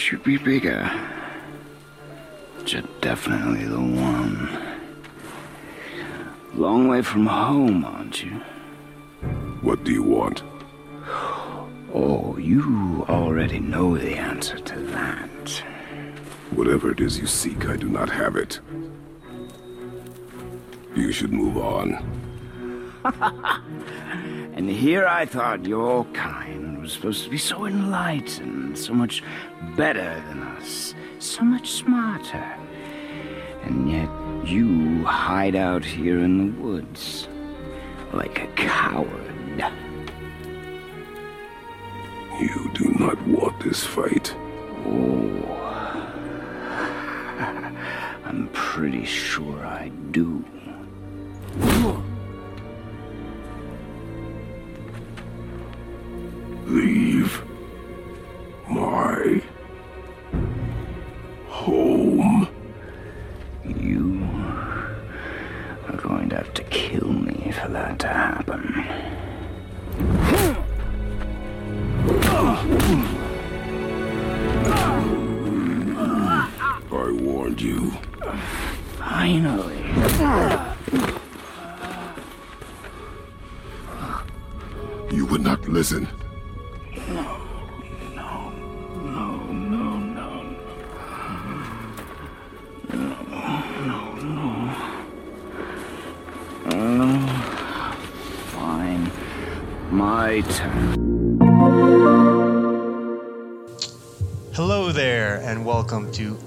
you'd be bigger. But you're definitely the one. Long way from home, aren't you? What do you want? Oh, you already know the answer to that. Whatever it is you seek, I do not have it. You should move on. And here I thought your kind was supposed to be so enlightened, so much better than us, so much smarter. And yet you hide out here in the woods like a coward. You do not want this fight. Oh, I'm pretty sure I do.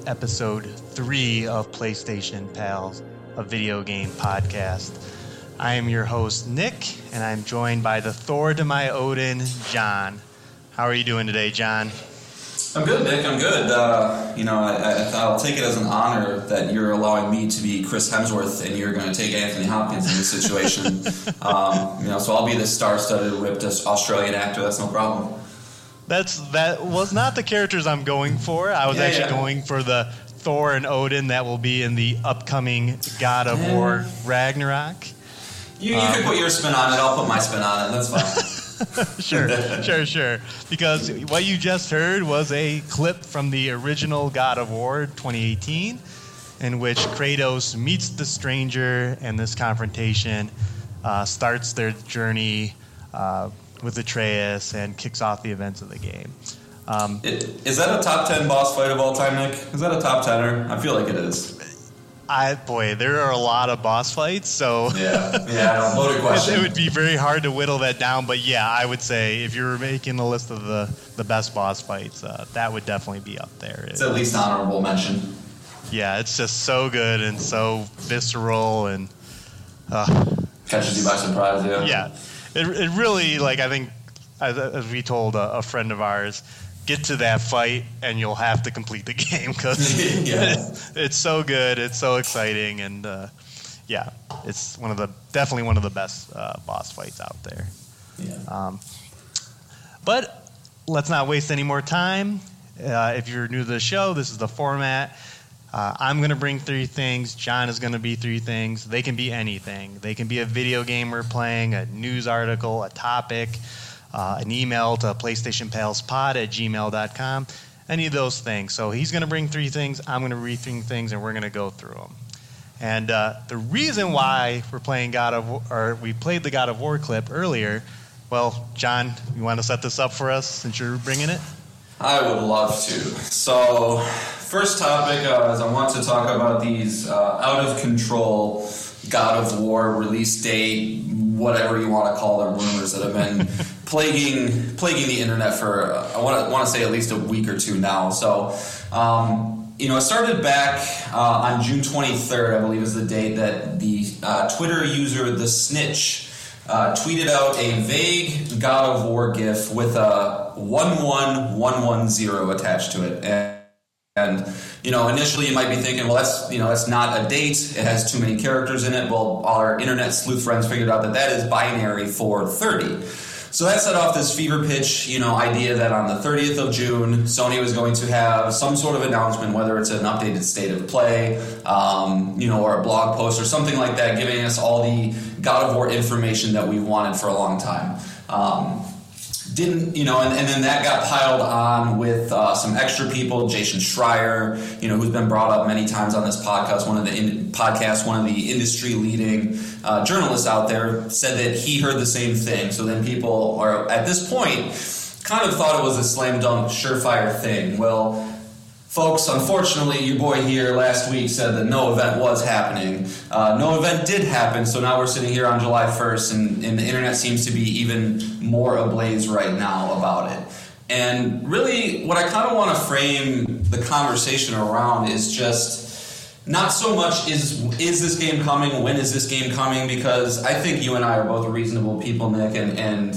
Episode three of PlayStation Pals, a video game podcast. I am your host, Nick, and I'm joined by the Thor to my Odin, Jon. How are you doing today, Jon? I'm good, Nick. I'm good. Uh, you know, I, I, I'll take it as an honor that you're allowing me to be Chris Hemsworth and you're going to take Anthony Hopkins in this situation. um, you know, so I'll be the star-studded, ripped Australian actor. That's no problem. That's that was not the characters I'm going for. I was Yeah, actually yeah. going for the Thor and Odin that will be in the upcoming God of War Ragnarok. You, you can put your spin on it. I'll put my spin on it. That's fine. sure, sure, sure. Because what you just heard was a clip from the original God of War 2018, in which Kratos meets the stranger, and this confrontation uh, starts their journey uh, with Atreus and kicks off the events of the game. Um, It, is that a top ten boss fight of all time, Nick? Is that a top tenner? I feel like it is. I boy, there are a lot of boss fights, so. Yeah, yeah. Loaded It, question. it would be very hard to whittle that down, but yeah, I would say if you were making a list of the, the best boss fights, uh, that would definitely be up there. It's at least honorable mention. Yeah, it's just so good and so visceral and uh, Catches you by surprise. Yeah. yeah, it, it really like I think as, as we told a, a friend of ours, get to that fight and you'll have to complete the game because Yeah. it's so good, it's so exciting, and uh, yeah, it's one of the definitely one of the best uh, boss fights out there. Yeah. Um, but let's not waste any more time. Uh, if you're new to the show, this is the format. Uh, I'm going to bring three things. Jon is going to be three things. They can be anything. They can be a video game we're playing, a news article, a topic, uh, an email to PlayStationPalsPod at gmail.com, any of those things. So he's going to bring three things. I'm going to read three things, and we're going to go through them. And uh, the reason why we're playing God of War, or we played the God of War clip earlier, well, Jon, you want to set this up for us since you're bringing it? I would love to. So, first topic uh, is I want to talk about these uh, out of control God of War release date, whatever you want to call them, rumors that have been plaguing plaguing the internet for uh, I want to want to say at least a week or two now. So. Um, you know, it started back uh, on June 23rd, I believe is the date that the uh, Twitter user The Snitch uh, tweeted out a vague God of War GIF with a 11110 attached to it. And, and, you know, initially you might be thinking, well, that's, you know, that's not a date. It has too many characters in it. Well, our internet sleuth friends figured out that that is binary for 30. So that set off this fever pitch, you know, idea that on the 30th of June, Sony was going to have some sort of announcement, whether it's an updated state of play, um, you know, or a blog post or something like that, giving us all the God of War information that we've wanted for a long time. Um, didn't you know and, and then that got piled on with uh, some extra people jason schreier you know who's been brought up many times on this podcast one of the in, podcasts one of the industry leading uh, journalists out there said that he heard the same thing so then people are at this point kind of thought it was a slam dunk surefire thing well Folks, unfortunately, your boy here last week said that no event was happening. Uh, no event did happen, so now we're sitting here on July 1st, and, and the internet seems to be even more ablaze right now about it. And really, what I kind of want to frame the conversation around is just not so much is is this game coming, when is this game coming, because I think you and I are both reasonable people, Nick, and, and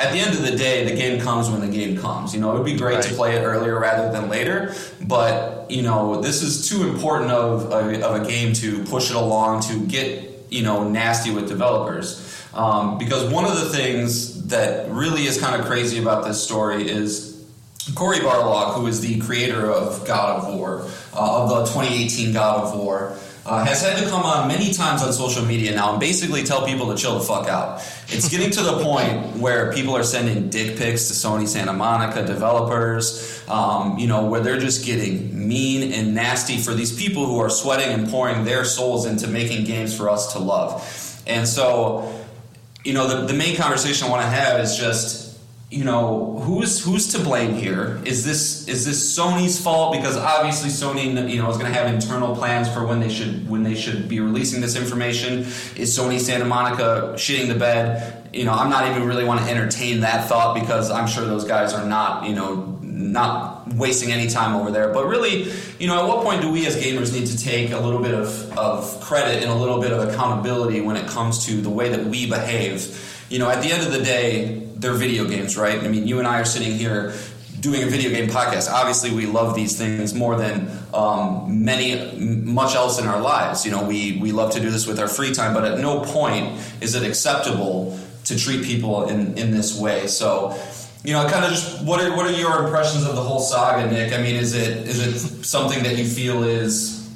at the end of the day, the game comes when the game comes. You know, it would be great right. to play it earlier rather than later, but you know, this is too important of a, of a game to push it along to get you know nasty with developers. Um, because one of the things that really is kind of crazy about this story is Cory Barlog, who is the creator of God of War, uh, of the 2018 God of War uh, has had to come on many times on social media now and basically tell people to chill the fuck out. It's getting to the point where people are sending dick pics to Sony Santa Monica developers, um, you know, where they're just getting mean and nasty for these people who are sweating and pouring their souls into making games for us to love. And so, you know, the, the main conversation I want to have is just you know who's who's to blame here? Is this is this sony's fault? Because obviously sony you know is going to have internal plans for when they should when they should be releasing this information. Is sony santa monica shitting the bed? You know i'm not even really want to entertain that thought because i'm sure those guys are not you know not wasting any time over there. But really you know at what point do we as gamers need to take a little bit of, of credit and a little bit of accountability when it comes to the way that we behave you know at the end of the day they're video games, right? I mean, you and I are sitting here doing a video game podcast. Obviously, we love these things more than um, many much else in our lives. You know, we we love to do this with our free time, but at no point is it acceptable to treat people in in this way. So. You know, kind of just what are what are your impressions of the whole saga, Nick? I mean, is it is it something that you feel is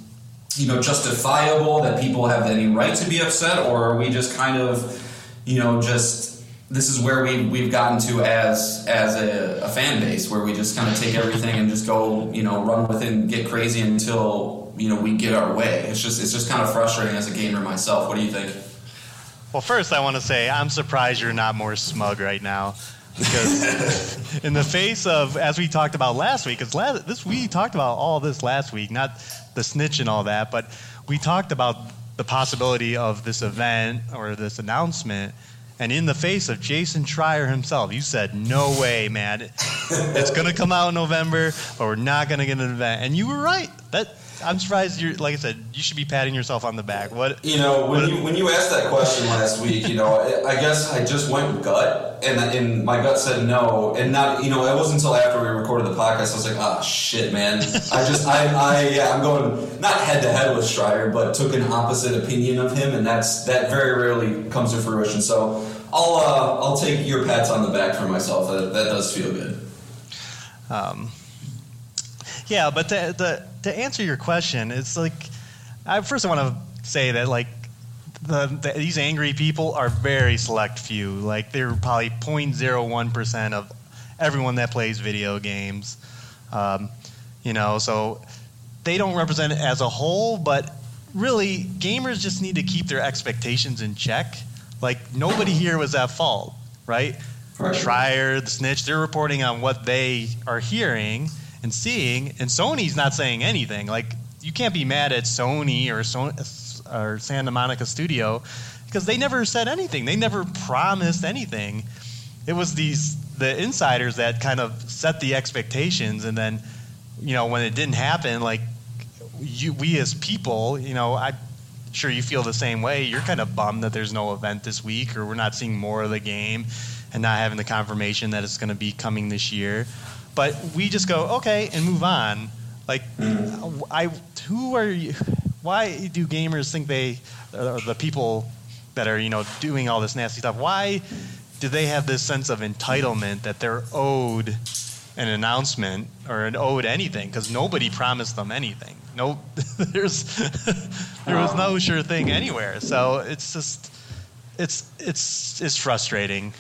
you know justifiable that people have any right to be upset, or are we just kind of you know just this is where we we've gotten to as as a, a fan base where we just kind of take everything and just go you know run with it and get crazy until you know we get our way. It's just it's just kind of frustrating as a gamer myself. What do you think? Well, first I want to say I'm surprised you're not more smug right now because in the face of as we talked about last week, because last this we talked about all this last week, not the snitch and all that, but we talked about the possibility of this event or this announcement and in the face of Jason Schreier himself, you said, "No way, man! it's going to come out in November, but we're not going to get an event." And you were right. That I'm surprised. You're like I said, you should be patting yourself on the back. What you know when what, you when you asked that question last week, you know, I guess I just went gut, and and my gut said no, and not you know it wasn't until after we recorded the podcast I was like, ah, oh, shit, man. I just I I yeah, I'm going not head to head with Schreier, but took an opposite opinion of him, and that's that very rarely comes to fruition. So I'll uh, I'll take your pats on the back for myself. That, that does feel good. Um, yeah, but the to, to answer your question, it's like I, first I want to say that like the, the, these angry people are very select few. Like they're probably 0.01 percent of everyone that plays video games. Um, you know, so they don't represent it as a whole, but really gamers just need to keep their expectations in check like nobody here was at fault, right? right. Schreier, the snitch, they're reporting on what they are hearing and seeing, and Sony's not saying anything. Like you can't be mad at Sony or, or Santa Monica Studio because they never said anything. They never promised anything. It was these the insiders that kind of set the expectations, and then you know when it didn't happen, like you, we as people, you know, I sure you feel the same way. You're kind of bummed that there's no event this week, or we're not seeing more of the game, and not having the confirmation that it's going to be coming this year. But we just go okay and move on. Like, I who are you? Why do gamers think they, or the people that are you know doing all this nasty stuff? Why do they have this sense of entitlement that they're owed an announcement or an owed anything? Because nobody promised them anything no, there's there was no sure thing anywhere. So it's just it's it's it's frustrating.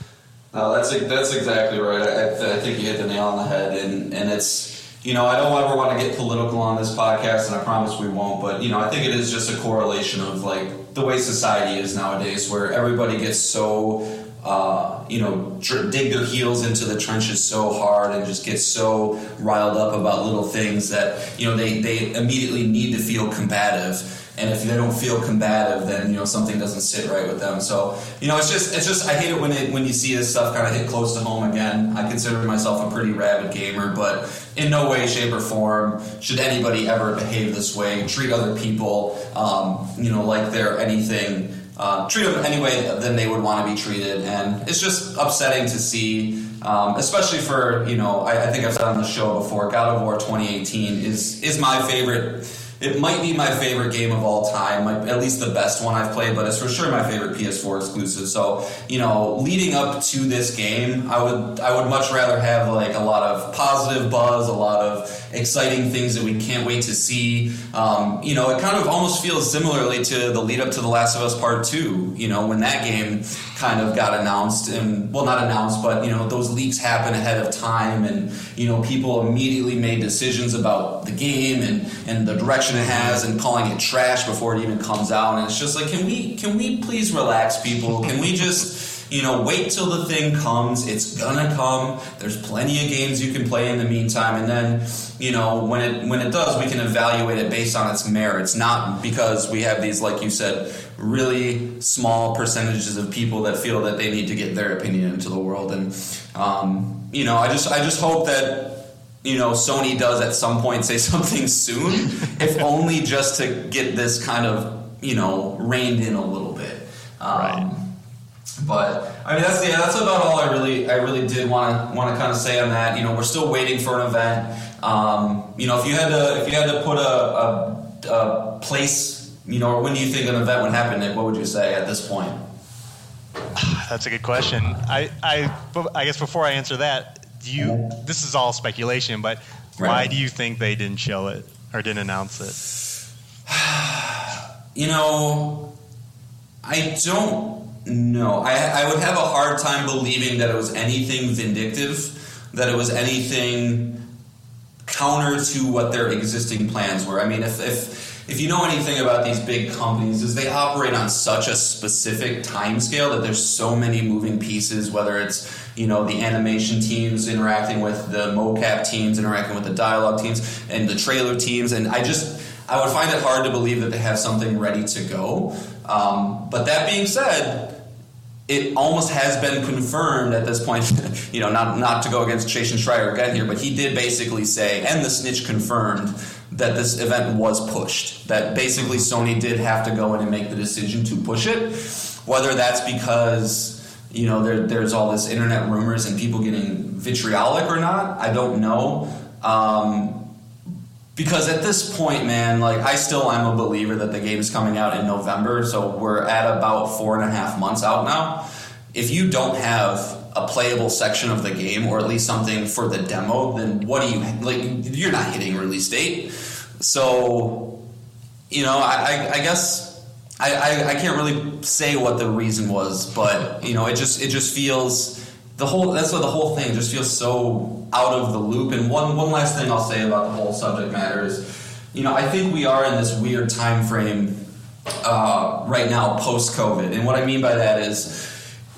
No, that's that's exactly right. I, I think you hit the nail on the head, and and it's you know I don't ever want to get political on this podcast, and I promise we won't. But you know I think it is just a correlation of like the way society is nowadays, where everybody gets so uh, you know, dig their heels into the trenches so hard and just get so riled up about little things that you know they they immediately need to feel combative. And if they don't feel combative, then you know something doesn't sit right with them. So you know, it's just it's just I hate it when it when you see this stuff kind of hit close to home again. I consider myself a pretty rabid gamer, but in no way, shape, or form should anybody ever behave this way. Treat other people, um, you know, like they're anything uh, treat them any way than they would want to be treated. And it's just upsetting to see, um, especially for, you know, I, I, think I've said on the show before, God of War 2018 is, is my favorite it might be my favorite game of all time, at least the best one I've played, but it's for sure my favorite PS4 exclusive. So, you know, leading up to this game, I would I would much rather have like a lot of positive buzz, a lot of exciting things that we can't wait to see. Um, you know, it kind of almost feels similarly to the lead up to The Last of Us Part 2, you know, when that game kind of got announced and well not announced, but you know, those leaks happen ahead of time and you know, people immediately made decisions about the game and, and the direction it has and calling it trash before it even comes out. And it's just like, can we can we please relax, people? Can we just you know wait till the thing comes? It's gonna come. There's plenty of games you can play in the meantime, and then you know when it when it does, we can evaluate it based on its merits, not because we have these like you said really small percentages of people that feel that they need to get their opinion into the world and um, you know i just i just hope that you know Sony does at some point say something soon, if only just to get this kind of you know reined in a little bit. Um, right. But I mean that's yeah that's about all I really I really did want to want to kind of say on that. You know we're still waiting for an event. Um, you know if you had to if you had to put a, a, a place you know or when do you think an event would happen Nick what would you say at this point? That's a good question. I, I, I guess before I answer that, do you? This is all speculation, but right. why do you think they didn't show it or didn't announce it? you know, I don't know. I, I would have a hard time believing that it was anything vindictive, that it was anything counter to what their existing plans were. I mean, if, if if you know anything about these big companies is they operate on such a specific time scale that there's so many moving pieces whether it's you know the animation teams interacting with the mocap teams interacting with the dialogue teams and the trailer teams and i just i would find it hard to believe that they have something ready to go um, but that being said it almost has been confirmed at this point, you know, not, not to go against Jason Schreier again here, but he did basically say, and the snitch confirmed that this event was pushed. That basically Sony did have to go in and make the decision to push it. Whether that's because you know, there, there's all this internet rumors and people getting vitriolic or not. I don't know. Um, because at this point, man, like I still am a believer that the game is coming out in November, so we're at about four and a half months out now. If you don't have a playable section of the game, or at least something for the demo, then what do you like? You're not hitting release date, so you know, I, I, I guess I, I, I, can't really say what the reason was, but you know, it just it just feels the whole that's what the whole thing just feels so out of the loop. And one one last thing I'll say about the whole subject matter is, you know, I think we are in this weird time frame uh, right now post COVID, and what I mean by that is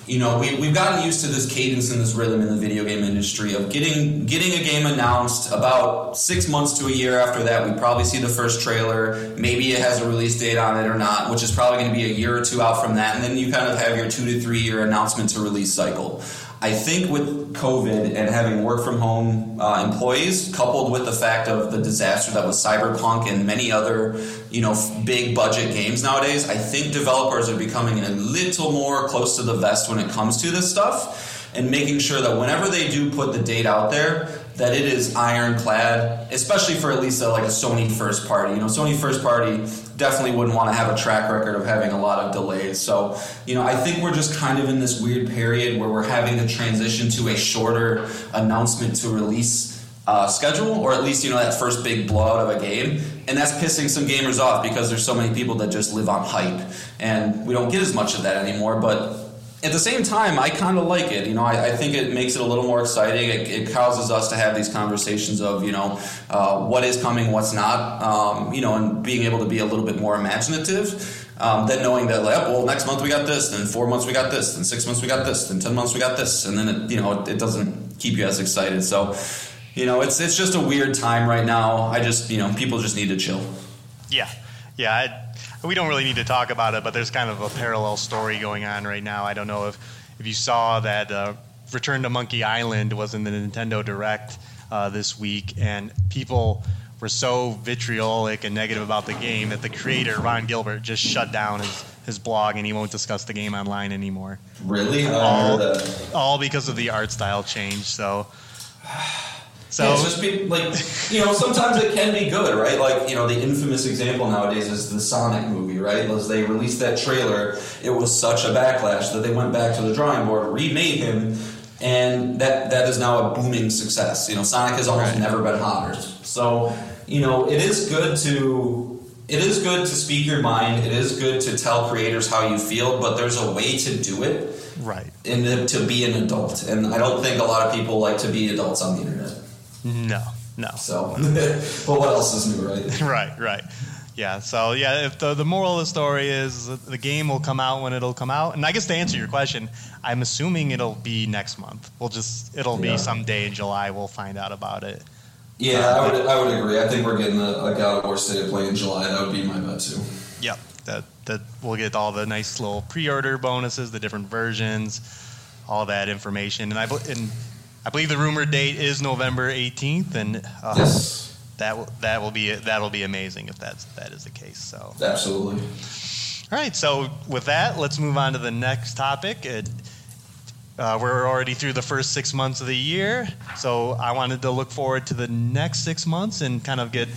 you know, we, we've gotten used to this cadence and this rhythm in the video game industry of getting getting a game announced about six months to a year after that. We probably see the first trailer. Maybe it has a release date on it or not, which is probably going to be a year or two out from that. And then you kind of have your two to three year announcement to release cycle. I think with COVID and having work from home uh, employees, coupled with the fact of the disaster that was Cyberpunk and many other, you know, big budget games nowadays, I think developers are becoming a little more close to the vest when it comes to this stuff and making sure that whenever they do put the date out there, that it is ironclad, especially for at least a, like a Sony first party. You know, Sony first party definitely wouldn't want to have a track record of having a lot of delays. So, you know, I think we're just kind of in this weird period where we're having to transition to a shorter announcement to release uh, schedule, or at least, you know, that first big blowout of a game. And that's pissing some gamers off because there's so many people that just live on hype. And we don't get as much of that anymore. But at the same time, I kind of like it. You know, I, I, think it makes it a little more exciting. It, it, causes us to have these conversations of, you know, uh, what is coming, what's not, um, you know, and being able to be a little bit more imaginative. Um, then knowing that, like, well, next month we got this, then four months we got this, then six months we got this, then ten months we got this, and then it, you know, it, it doesn't keep you as excited. So, you know, it's it's just a weird time right now. I just, you know, people just need to chill. Yeah, yeah. I, we don't really need to talk about it, but there's kind of a parallel story going on right now. I don't know if if you saw that uh, Return to Monkey Island was in the Nintendo Direct uh, this week, and people were so vitriolic and negative about the game that the creator Ron Gilbert just shut down his, his blog and he won't discuss the game online anymore. Really? All, all because of the art style change. So. So yeah, it's just be, like you know, sometimes it can be good, right? Like you know, the infamous example nowadays is the Sonic movie, right? As they released that trailer, it was such a backlash that they went back to the drawing board, remade him, and that that is now a booming success. You know, Sonic has almost right. never been hotter. So you know, it is good to it is good to speak your mind. It is good to tell creators how you feel, but there's a way to do it, right? And to be an adult, and I don't think a lot of people like to be adults on the internet. No, no. So, but what else is new, right? right, right. Yeah. So yeah, if the the moral of the story is the game will come out when it'll come out, and I guess to answer your question, I'm assuming it'll be next month. We'll just it'll yeah. be some day in July. We'll find out about it. Yeah, uh, I would I would agree. I think we're getting a, a God of War State of Play in July. That would be my bet too. Yep. That that we'll get all the nice little pre-order bonuses, the different versions, all that information, and I and I believe the rumored date is November 18th, and uh, yes. that that will be that'll be amazing if that's that is the case. So absolutely. All right, so with that, let's move on to the next topic. It, uh, we're already through the first six months of the year, so I wanted to look forward to the next six months and kind of get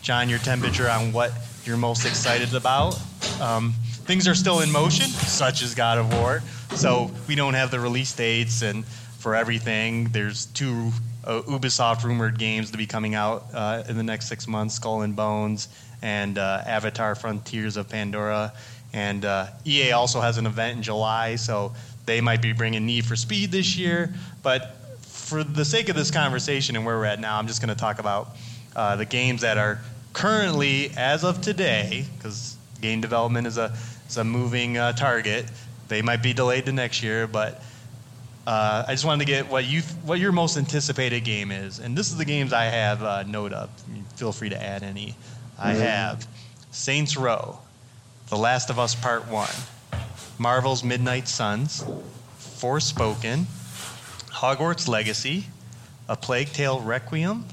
Jon your temperature on what you're most excited about. Um, things are still in motion, such as God of War, so we don't have the release dates and for everything. There's two uh, Ubisoft rumored games to be coming out uh, in the next six months: Skull and Bones and uh, Avatar: Frontiers of Pandora. And uh, EA also has an event in July, so they might be bringing Need for Speed this year. But for the sake of this conversation and where we're at now, I'm just going to talk about uh, the games that are currently, as of today, because game development is a is a moving uh, target. They might be delayed to next year, but uh, I just wanted to get what you what your most anticipated game is, and this is the games I have uh, note up. Feel free to add any. I mm-hmm. have Saints Row, The Last of Us Part One, Marvel's Midnight Suns, Forspoken, Hogwarts Legacy, A Plague Tale Requiem,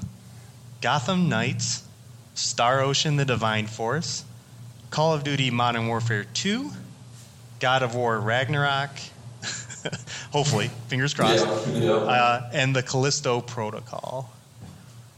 Gotham Knights, Star Ocean: The Divine Force, Call of Duty Modern Warfare 2, God of War Ragnarok Hopefully, fingers crossed. Yeah, yeah. Uh, and the Callisto Protocol.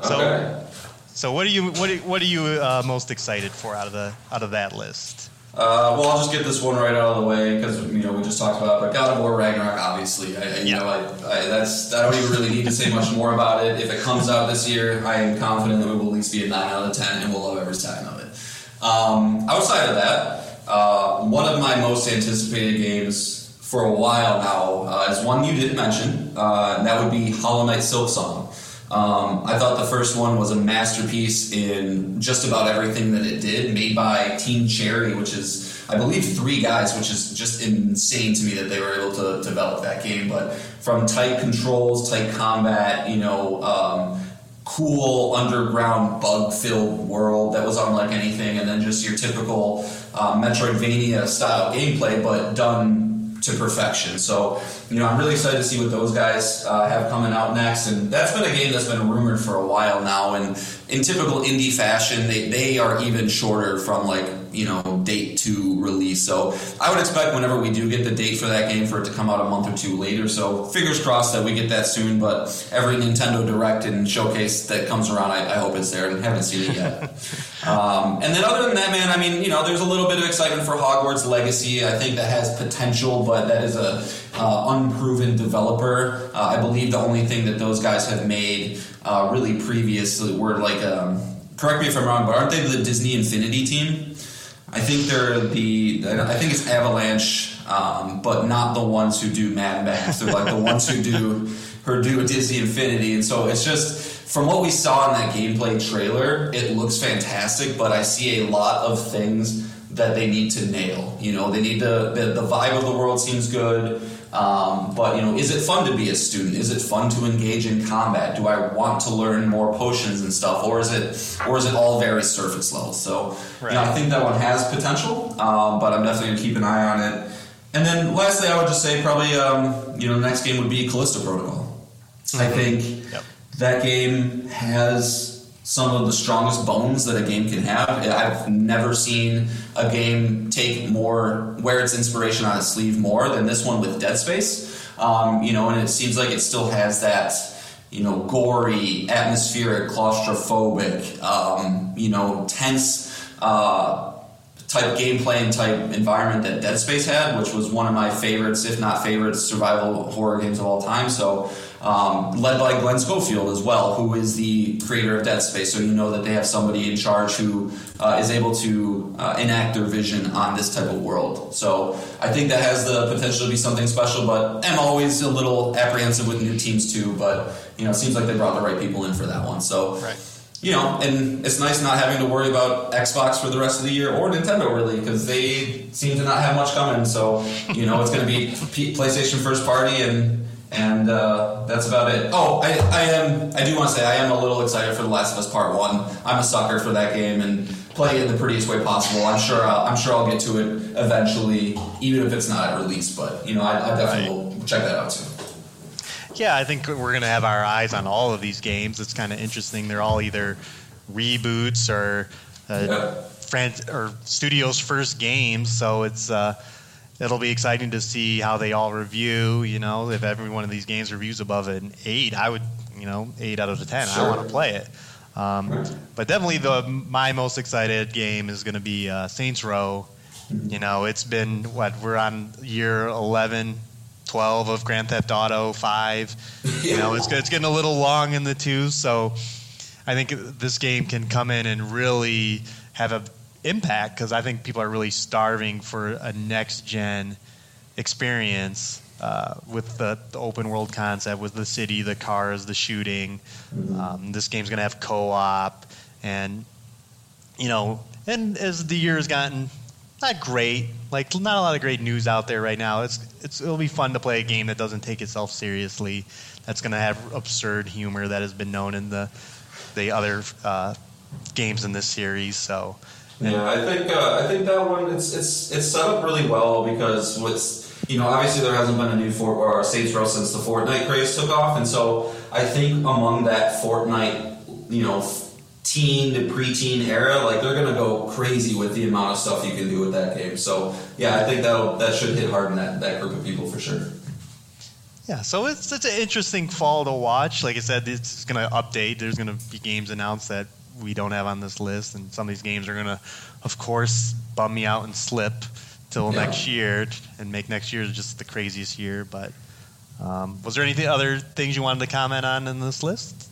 So, okay. so what are you what are, what are you uh, most excited for out of the out of that list? Uh, well, I'll just get this one right out of the way because you know we just talked about. It, but God of War Ragnarok, obviously, I, you yeah. know, I, I, that's I don't even really need to say much more about it. If it comes out this year, I am confident that it will at least be a nine out of ten, and we'll love every second of it. Um, outside of that, uh, one of my most anticipated games for a while now uh, is one you didn't mention, uh, and that would be Hollow Knight Silksong. Um, I thought the first one was a masterpiece in just about everything that it did, made by Team Cherry, which is, I believe, three guys, which is just insane to me that they were able to develop that game. But from tight controls, tight combat, you know, um, cool underground bug-filled world that was unlike anything, and then just your typical uh, Metroidvania style gameplay, but done to perfection. So, you know, I'm really excited to see what those guys uh, have coming out next. And that's been a game that's been rumored for a while now. And in typical indie fashion, they, they are even shorter from like, you know, date to release. So I would expect whenever we do get the date for that game for it to come out a month or two later. So fingers crossed that we get that soon. But every Nintendo Direct and showcase that comes around, I, I hope it's there. And haven't seen it yet. um, and then other than that, man, I mean, you know, there's a little bit of excitement for Hogwarts Legacy. I think that has potential, but that is a uh, unproven developer. Uh, I believe the only thing that those guys have made uh, really previously were like, um, correct me if I'm wrong, but aren't they the Disney Infinity team? I think they're the. I think it's Avalanche. um, but not the ones who do Mad Max. They're like the ones who do who do Disney Infinity, and so it's just from what we saw in that gameplay trailer, it looks fantastic. But I see a lot of things that they need to nail. You know, they need to the, the vibe of the world seems good. Um, but you know, is it fun to be a student? Is it fun to engage in combat? Do I want to learn more potions and stuff, or is it, or is it all very surface level? So, right. you know, I think that one has potential, um, but I'm definitely gonna keep an eye on it. And then, lastly, I would just say probably, um, you know, the next game would be Callisto Protocol. Mm-hmm. I think yep. that game has some of the strongest bones that a game can have. I've never seen a game take more, wear its inspiration on its sleeve more than this one with Dead Space. Um, you know, and it seems like it still has that, you know, gory, atmospheric, claustrophobic, um, you know, tense. Uh, type gameplay and type environment that Dead Space had, which was one of my favorites, if not favorites, survival horror games of all time. So um, led by Glen Schofield as well, who is the creator of Dead Space. So you know that they have somebody in charge who uh, is able to uh, enact their vision on this type of world. So I think that has the potential to be something special. But I'm always a little apprehensive with new teams too. But you know, it seems like they brought the right people in for that one. So. Right you know, and it's nice not having to worry about Xbox for the rest of the year or Nintendo really because they seem to not have much coming. So, you know, it's going to be PlayStation first party and and uh, that's about it. Oh, I, I am. I do want to say I am a little excited for The Last of Us Part One. I'm a sucker for that game and play it in the prettiest way possible. I'm sure. I'll, I'm sure I'll get to it eventually, even if it's not at release. But you know, I, I definitely right. will check that out too. Yeah, I think we're gonna have our eyes on all of these games. It's kind of interesting. They're all either reboots or uh, yeah. fran- or studios' first games, so it's. Uh, it'll be exciting to see how they all review. You know, if every one of these games reviews above an eight, I would, you know, eight out of the ten. Sure. I want to play it. Um, but definitely, the my most excited game is going to be uh, Saints Row. You know, it's been what we're on year 11, 12 of Grand Theft Auto 5. You know, it's it's getting a little long in the tooth, so I think this game can come in and really have an impact because I think people are really starving for a next gen experience uh, with the, the, open world concept, with the city, the cars, the shooting. Um, this game's going to have co op, and you know, and as the year has gotten not great, like not a lot of great news out there right now. It's it's it'll be fun to play a game that doesn't take itself seriously. That's going to have absurd humor that has been known in the the other uh, games in this series. So yeah, I think uh, I think that one it's it's it's set up really well because with you know obviously there hasn't been a new Fort or Saints Row since the Fortnite craze took off, and so I think among that Fortnite you know teen to preteen era, like they're gonna go crazy with the amount of stuff you can do with that game. So yeah, I think that that should hit hard in that that group of people for sure. Yeah, so it's such an interesting fall to watch. Like I said, it's going to update. There's going to be games announced that we don't have on this list, and some of these games are gonna, of course, bum me out and slip till yeah. next year and make next year just the craziest year. But um, was there anything other things you wanted to comment on in this list?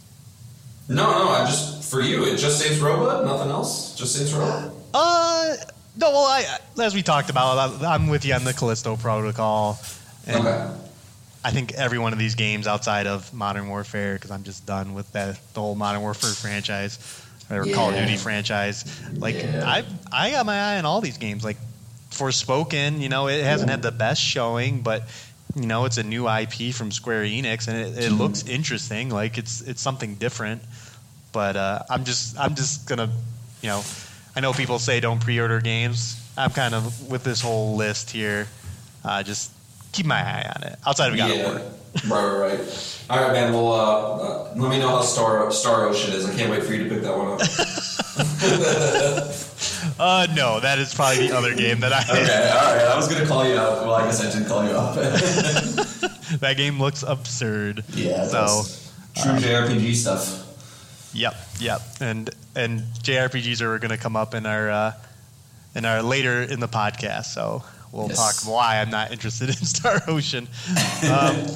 No, no, I just for you, it just Saints Row, nothing else, just Saints Row. Uh, no, well, I as we talked about, I'm with you on the Callisto Protocol. And okay. I think every one of these games outside of Modern Warfare, because I'm just done with that the whole Modern Warfare franchise or yeah. Call of Duty franchise. Like yeah. I I got my eye on all these games. Like Forspoken, you know, it hasn't had the best showing, but you know, it's a new IP from Square Enix, and it, it looks interesting. Like it's it's something different. But uh, I'm just I'm just gonna, you know, I know people say don't pre-order games. I'm kind of with this whole list here. Uh, just keep my eye on it. Outside of God yeah. of War. right, right, right. All right, man. Well, uh, uh, let me know how Star Star Ocean is. I can't wait for you to pick that one up. uh, no, that is probably the other game that I. okay, all right. I was gonna call you out. Well, I guess I didn't call you out. that game looks absurd. Yeah. So true um, JRPG stuff. Yep, yep, and and JRPGs are going to come up in our uh, in our later in the podcast. So we'll yes. talk why I'm not interested in Star Ocean. Um,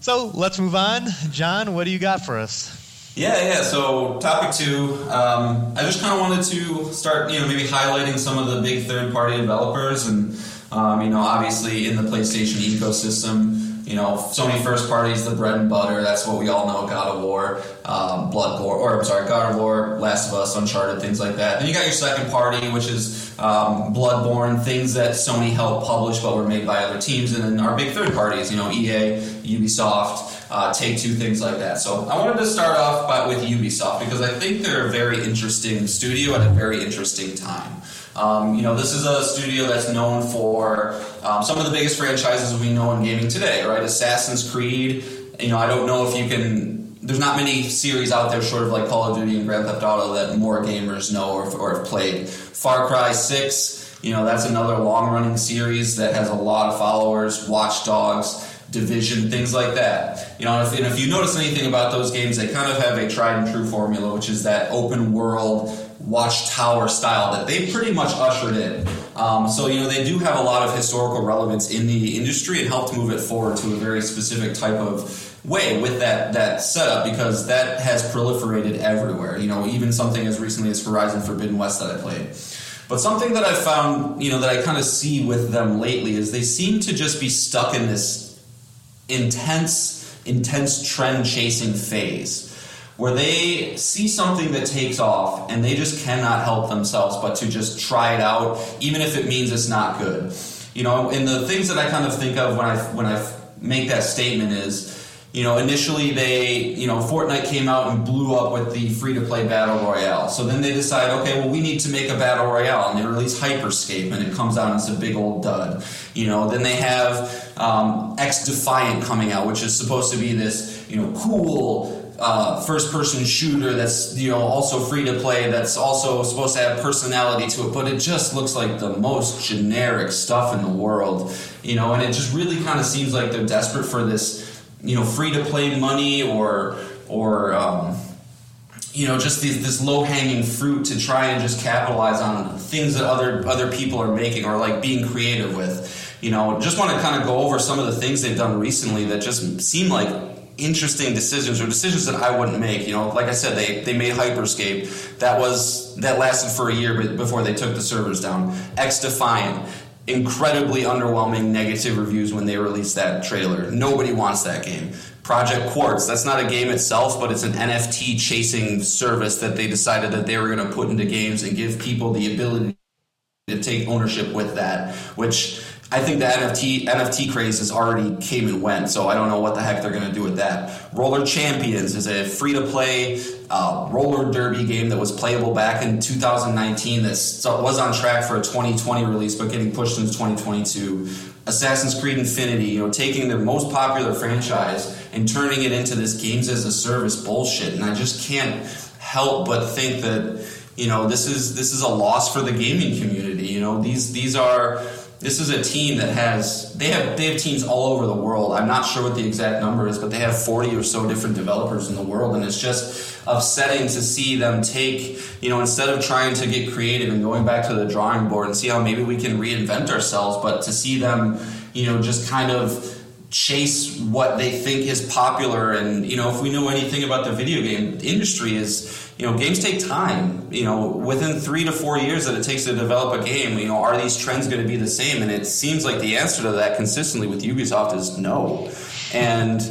so let's move on. Jon, what do you got for us? Yeah, yeah. So topic two, um, I just kind of wanted to start, you know, maybe highlighting some of the big third-party developers and Um, you know, obviously in the PlayStation ecosystem, you know, Sony first party is the bread and butter. That's what we all know. God of War, um, Bloodborne, or I'm sorry, God of War, Last of Us, Uncharted, things like that. Then you got your second party, which is um, Bloodborne, things that Sony helped publish but were made by other teams, and then our big third parties, you know, EA, Ubisoft, uh, Take Two, things like that. So I wanted to start off by, with Ubisoft because I think they're a very interesting studio at a very interesting time. Um, you know, this is a studio that's known for um, some of the biggest franchises we know in gaming today, right? Assassin's Creed. You know, I don't know if you can. There's not many series out there, short of like Call of Duty and Grand Theft Auto, that more gamers know or, or have played. Far Cry Six. You know, that's another long-running series that has a lot of followers. Watch Dogs. Division, things like that. You know, if, and if you notice anything about those games, they kind of have a tried and true formula, which is that open world watchtower style that they pretty much ushered in. Um, so, you know, they do have a lot of historical relevance in the industry and helped move it forward to a very specific type of way with that that setup because that has proliferated everywhere. You know, even something as recently as Horizon Forbidden West that I played. But something that I found, you know, that I kind of see with them lately is they seem to just be stuck in this intense, intense trend chasing phase where they see something that takes off and they just cannot help themselves but to just try it out, even if it means it's not good. You know, and the things that I kind of think of when I when I make that statement is, you know, initially they, you know, Fortnite came out and blew up with the free to play battle royale. So then they decide, okay, well, we need to make a battle royale, and they release Hyperscape, and it comes out and it's a big old dud. You know, then they have um, XDefiant coming out, which is supposed to be this, you know, cool uh, first person shooter that's you know also free to play that's also supposed to have personality to it but it just looks like the most generic stuff in the world you know and it just really kind of seems like they're desperate for this you know free to play money or or um, you know just these, this low hanging fruit to try and just capitalize on things that other other people are making or like being creative with you know. Just want to kind of go over some of the things they've done recently that just seem like interesting decisions or decisions that I wouldn't make. You know, like I said, they, they made Hyperscape. That was that lasted for a year before they took the servers down. XDefiant, incredibly underwhelming negative reviews when they released that trailer. Nobody wants that game. Project Quartz, that's not a game itself, but it's an NFT chasing service that they decided that they were going to put into games and give people the ability to take ownership with that, which I think the NFT NFT craze has already came and went, so I don't know what the heck they're going to do with that. Roller Champions is a free to play uh, roller derby game that was playable back in 2019 that was on track for a 2020 release, but getting pushed into 2022. Assassin's Creed Infinity, you know, taking their most popular franchise and turning it into this games as a service bullshit, and I just can't help but think that you know this is this is a loss for the gaming community. You know, these these are this is a team that has they have they have teams all over the world. I'm not sure what the exact number is, but they have 40 or so different developers in the world, and it's just upsetting to see them take you know instead of trying to get creative and going back to the drawing board and see how maybe we can reinvent ourselves, but to see them you know just kind of chase what they think is popular. And you know if we know anything about the video game industry is you know games take time. You know within three to four years that it takes to develop a game you know are these trends going to be the same? And it seems like the answer to that consistently with ubisoft is no. And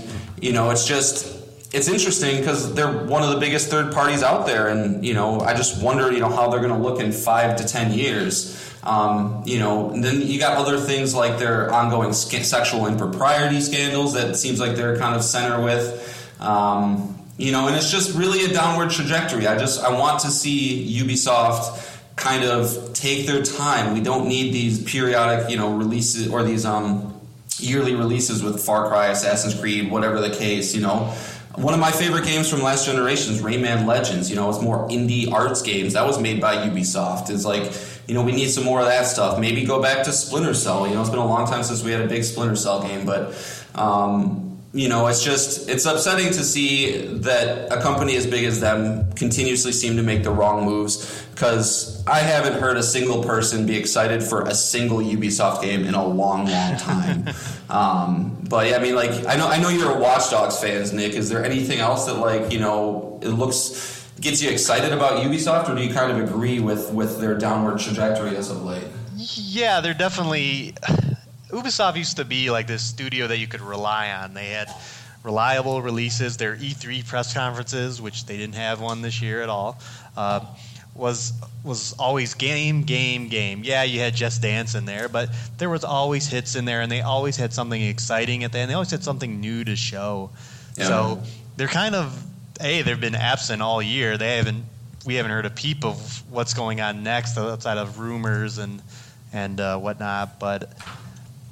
you know it's just it's interesting because they're one of the biggest third parties out there. And you know i just wonder you know how they're going to look in five to ten years um, you know, and then you got other things like their ongoing sexual impropriety scandals that seems like they're kind of center with. Um, you know, and it's just really a downward trajectory. I just I want to see Ubisoft kind of take their time. We don't need these periodic, you know, releases or these um, yearly releases with Far Cry, Assassin's Creed, whatever the case. You know, one of my favorite games from last generation is Rayman Legends. You know, it's more indie arts games. That was made by Ubisoft. It's like you know, we need some more of that stuff. Maybe go back to Splinter Cell. You know, it's been a long time since we had a big Splinter Cell game, but um, you know, it's just it's upsetting to see that a company as big as them continuously seem to make the wrong moves. Because I haven't heard a single person be excited for a single Ubisoft game in a long, long time. um, but yeah, I mean, like I know I know you're a Watch Dogs fans, Nick. Is there anything else that like you know it looks gets you excited about Ubisoft, or do you kind of agree with with their downward trajectory as of late? Yeah, they're definitely. Ubisoft used to be like this studio that you could rely on. They had reliable releases. Their E3 press conferences, which they didn't have one this year at all, uh, was was always game, game, game. Yeah, you had Just Dance in there, but there was always hits in there, and they always had something exciting at the end. They always had something new to show. Yeah. So they're kind of hey, they've been absent all year. They haven't we haven't heard a peep of what's going on next outside of rumors and and uh, whatnot. But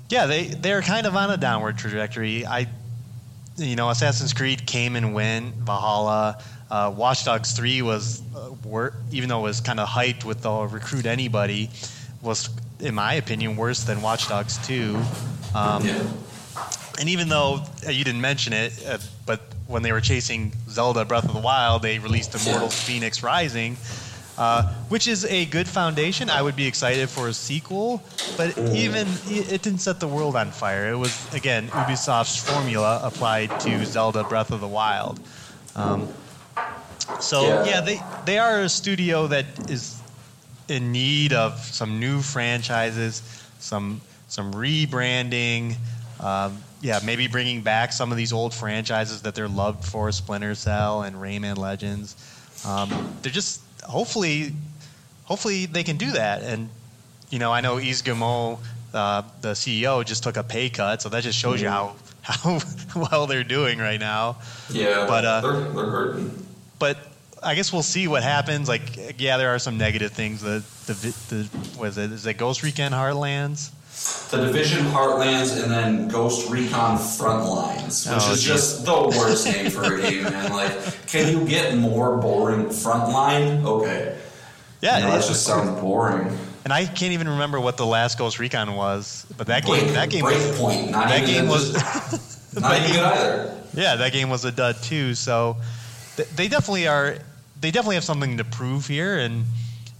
yeah, they they're kind of on a downward trajectory. I you know, Assassin's Creed came and went. Valhalla, uh, Watch Dogs Three was, uh, wor- even though it was kind of hyped with the recruit anybody, was in my opinion worse than Watch Dogs Two. Um, Yeah. And even though uh, you didn't mention it, uh, but when they were chasing Zelda Breath of the Wild, they released Immortals Phoenix Rising, uh, which is a good foundation. I would be excited for a sequel, but even it it didn't set the world on fire. It was again Ubisoft's formula applied to Zelda Breath of the Wild. Um, so Yeah. yeah, they they are a studio that is in need of some new franchises, some some rebranding. Um, yeah, maybe bringing back some of these old franchises that they're loved for, Splinter Cell and Rayman Legends. Um, they're just hopefully, hopefully they can do that. And you know, I know Guillemot, uh, the CEO, just took a pay cut, so that just shows you how how well they're doing right now. Yeah. But, uh, they're, they're hurting. but I guess we'll see what happens. Like, yeah, there are some negative things. The the the was it is it Ghost Recon Heartlands? The Division Heartlands and then Ghost Recon Frontlines, which Oh, is geez. just the worst name for a game, man. Like, can you get more boring? Frontline? Okay. Yeah, You know, that just sounds boring. and I can't even remember what the last Ghost Recon was. But that game, Break, that game, was, Breakpoint. Not that even game was, not even good either. yeah, that game was a dud too. So th- they definitely are. They definitely have something to prove here, and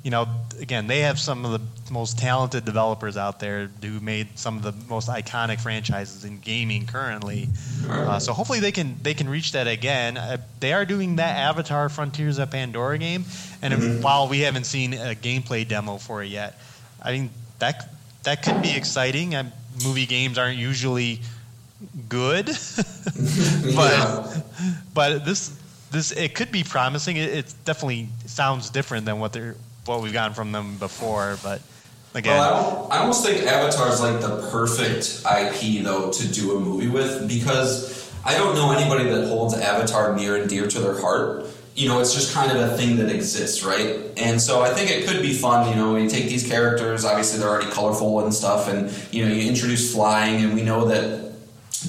you know, again, they have some of the most talented developers out there who made some of the most iconic franchises in gaming currently. Uh, so hopefully they can they can reach that again. Uh, they are doing that Avatar Frontiers of Pandora game, and if- while we haven't seen a gameplay demo for it yet, I mean that that could be exciting. Um, movie games aren't usually good, but but this this it could be promising. It, it definitely sounds different than what they're what we've gotten from them before. But again, Well, I, I almost think Avatar is like the perfect IP though to do a movie with because I don't know anybody that holds Avatar near and dear to their heart. You know, it's just kind of a thing that exists, right? And so I think it could be fun. You know, you take these characters, obviously they're already colorful and stuff, and you know, you introduce flying, and we know that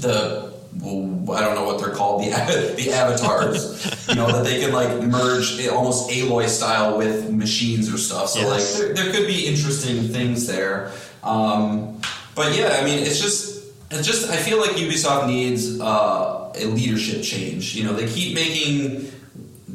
the well, I don't know what they're called the the avatars. you know that they can like merge almost Aloy style with machines or stuff. So Yes. like there, there could be interesting things there. Um, but yeah, I mean it's just it's just I feel like Ubisoft needs uh, a leadership change. You know they keep making.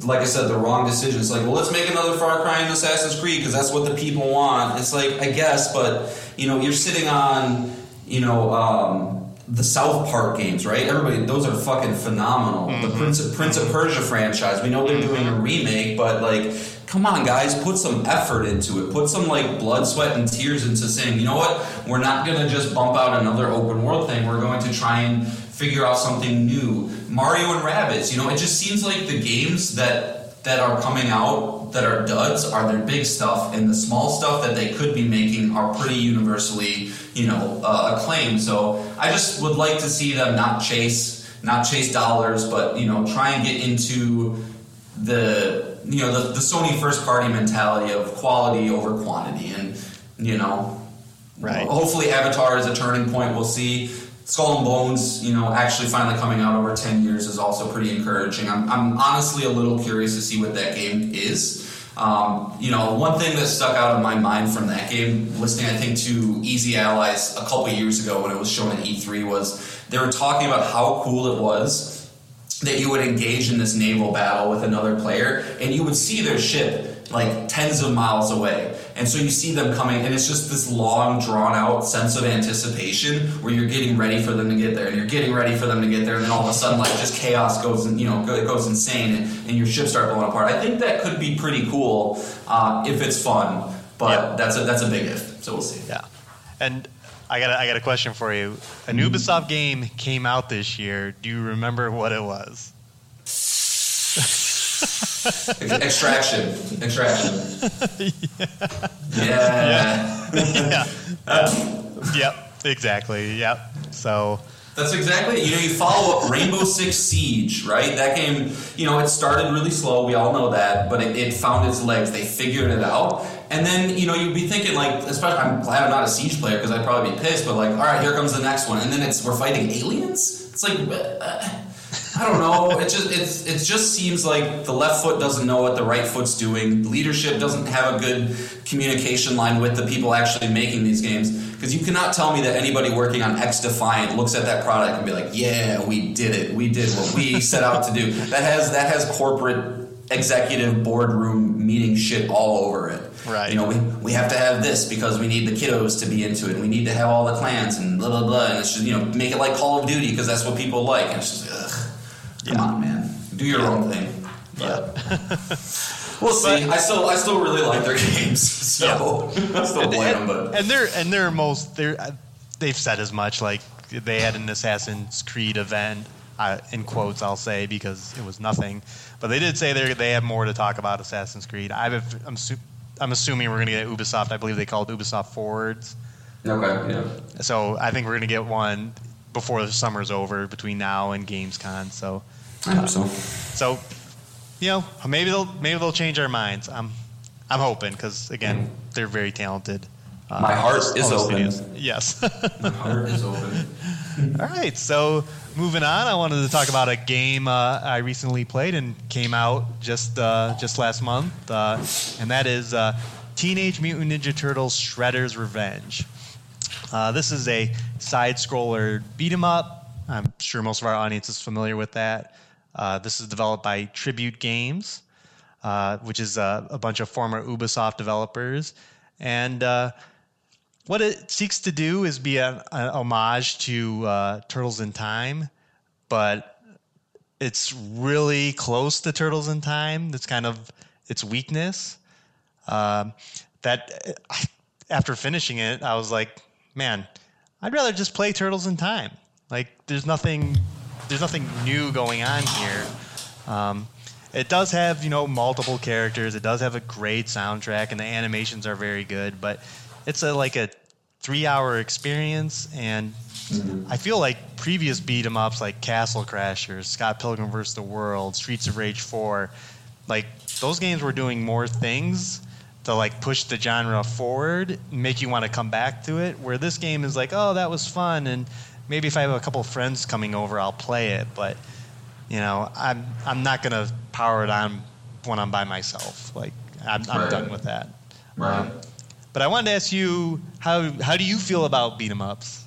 Like I said, the wrong decisions. Like, well, let's make another Far Cry and Assassin's Creed because that's what the people want. It's like, I guess, but you know, you're sitting on, you know, um, the South Park games, right? Everybody, those are fucking phenomenal. The mm-hmm. Prince of, Prince of Persia franchise. We know they're mm-hmm. doing a remake, but like, come on, guys, put some effort into it. Put some like blood, sweat, and tears into saying, you know what? We're not gonna just bump out another open world thing. We're going to try and figure out something new. Mario and Rabbids, You know, it just seems like the games that that are coming out that are duds are their big stuff, and the small stuff that they could be making are pretty universally, you know, uh, acclaimed. So I just would like to see them not chase not chase dollars, but you know, try and get into the you know the, the Sony first party mentality of quality over quantity, and you know, Right. Hopefully, Avatar is a turning point. We'll see. Skull and Bones, you know, actually finally coming out over ten years is also pretty encouraging. I'm, I'm honestly a little curious to see what that game is. Um, you know, one thing that stuck out in my mind from that game, listening I think to Easy Allies a couple years ago when it was shown at E3, was they were talking about how cool it was that you would engage in this naval battle with another player and you would see their ship like tens of miles away. And so you see them coming, and it's just this long, drawn out sense of anticipation where you're getting ready for them to get there, and you're getting ready for them to get there, and then all of a sudden, like, just chaos goes, and you know, go- goes insane, and, and your ships start blowing apart. I think that could be pretty cool uh, if it's fun. But Yeah. that's a that's a big if. So we'll see. Yeah, and I got a, I got a question for you. An Ubisoft game came out this year. Do you remember what it was? Extraction. Extraction. yeah. yeah. yep. Exactly. Yep. So That's exactly it. You know, you follow up Rainbow Six Siege, right? That game, you know, it started really slow. We all know that, but it, it found its legs. They figured it out. And then, you know, you'd be thinking, like, especially, I'm glad I'm not a Siege player because I'd probably be pissed, but like, all right, here comes the next one. And then it's, we're fighting aliens? It's like, uh, I don't know. It just it's it just seems like the left foot doesn't know what the right foot's doing. Leadership doesn't have a good communication line with the people actually making these games. Because you cannot tell me that anybody working on XDefiant looks at that product and be like, "Yeah, we did it. We did what we set out to do." That has that has corporate executive boardroom meeting shit all over it. Right. You know, we, we have to have this because we need the kiddos to be into it. We need to have all the clans and blah blah blah. And it's just you know make it like Call of Duty because that's what people like. And it's just ugh. Come on, man. Do your own thing. But we'll see. I still I still really like their games, so I still play them. and, But and they're and they're most they're uh, they've said as much. Like they had an Assassin's Creed event. Uh, in quotes, I'll say because it was nothing, but they did say they they have more to talk about Assassin's Creed. I've, I'm su- I'm assuming we're going to get Ubisoft. I believe they call it Ubisoft Forwards. okay, yeah. So I think we're going to get one before the summer's over between now and Gamescom. So I hope so. so you know maybe they'll maybe they'll change our minds. I'm I'm hoping because again they're very talented. Uh, My heart is all open. studios. Yes. My heart is open. All right. So moving on, I wanted to talk about a game uh, I recently played and came out just uh, just last month, uh, and that is uh, Teenage Mutant Ninja Turtles: Shredder's Revenge. Uh, this is a side-scroller beat 'em up. I'm sure most of our audience is familiar with that. Uh, this is developed by Tribute Games, uh, which is a, a bunch of former Ubisoft developers, and uh, what it seeks to do is be an, homage to uh, Turtles in Time, but it's really close to Turtles in Time. That's kind of its weakness. Um, that after finishing it, I was like, man, I'd rather just play Turtles in Time. Like, there's nothing, there's nothing new going on here. Um, it does have, you know, multiple characters. It does have a great soundtrack, and the animations are very good. But it's a like a three-hour experience, and I feel like previous beat 'em ups like Castle Crashers, Scott Pilgrim vs. the World, Streets of Rage 4, like those games were doing more things to like push the genre forward, make you want to come back to it. Where this game is like, oh, that was fun, and maybe if I have a couple of friends coming over, I'll play it. But you know, I'm I'm not gonna power it on when I'm by myself. Like I'm, I'm Right. done with that. Right. But I wanted to ask you how how do you feel about beat 'em ups?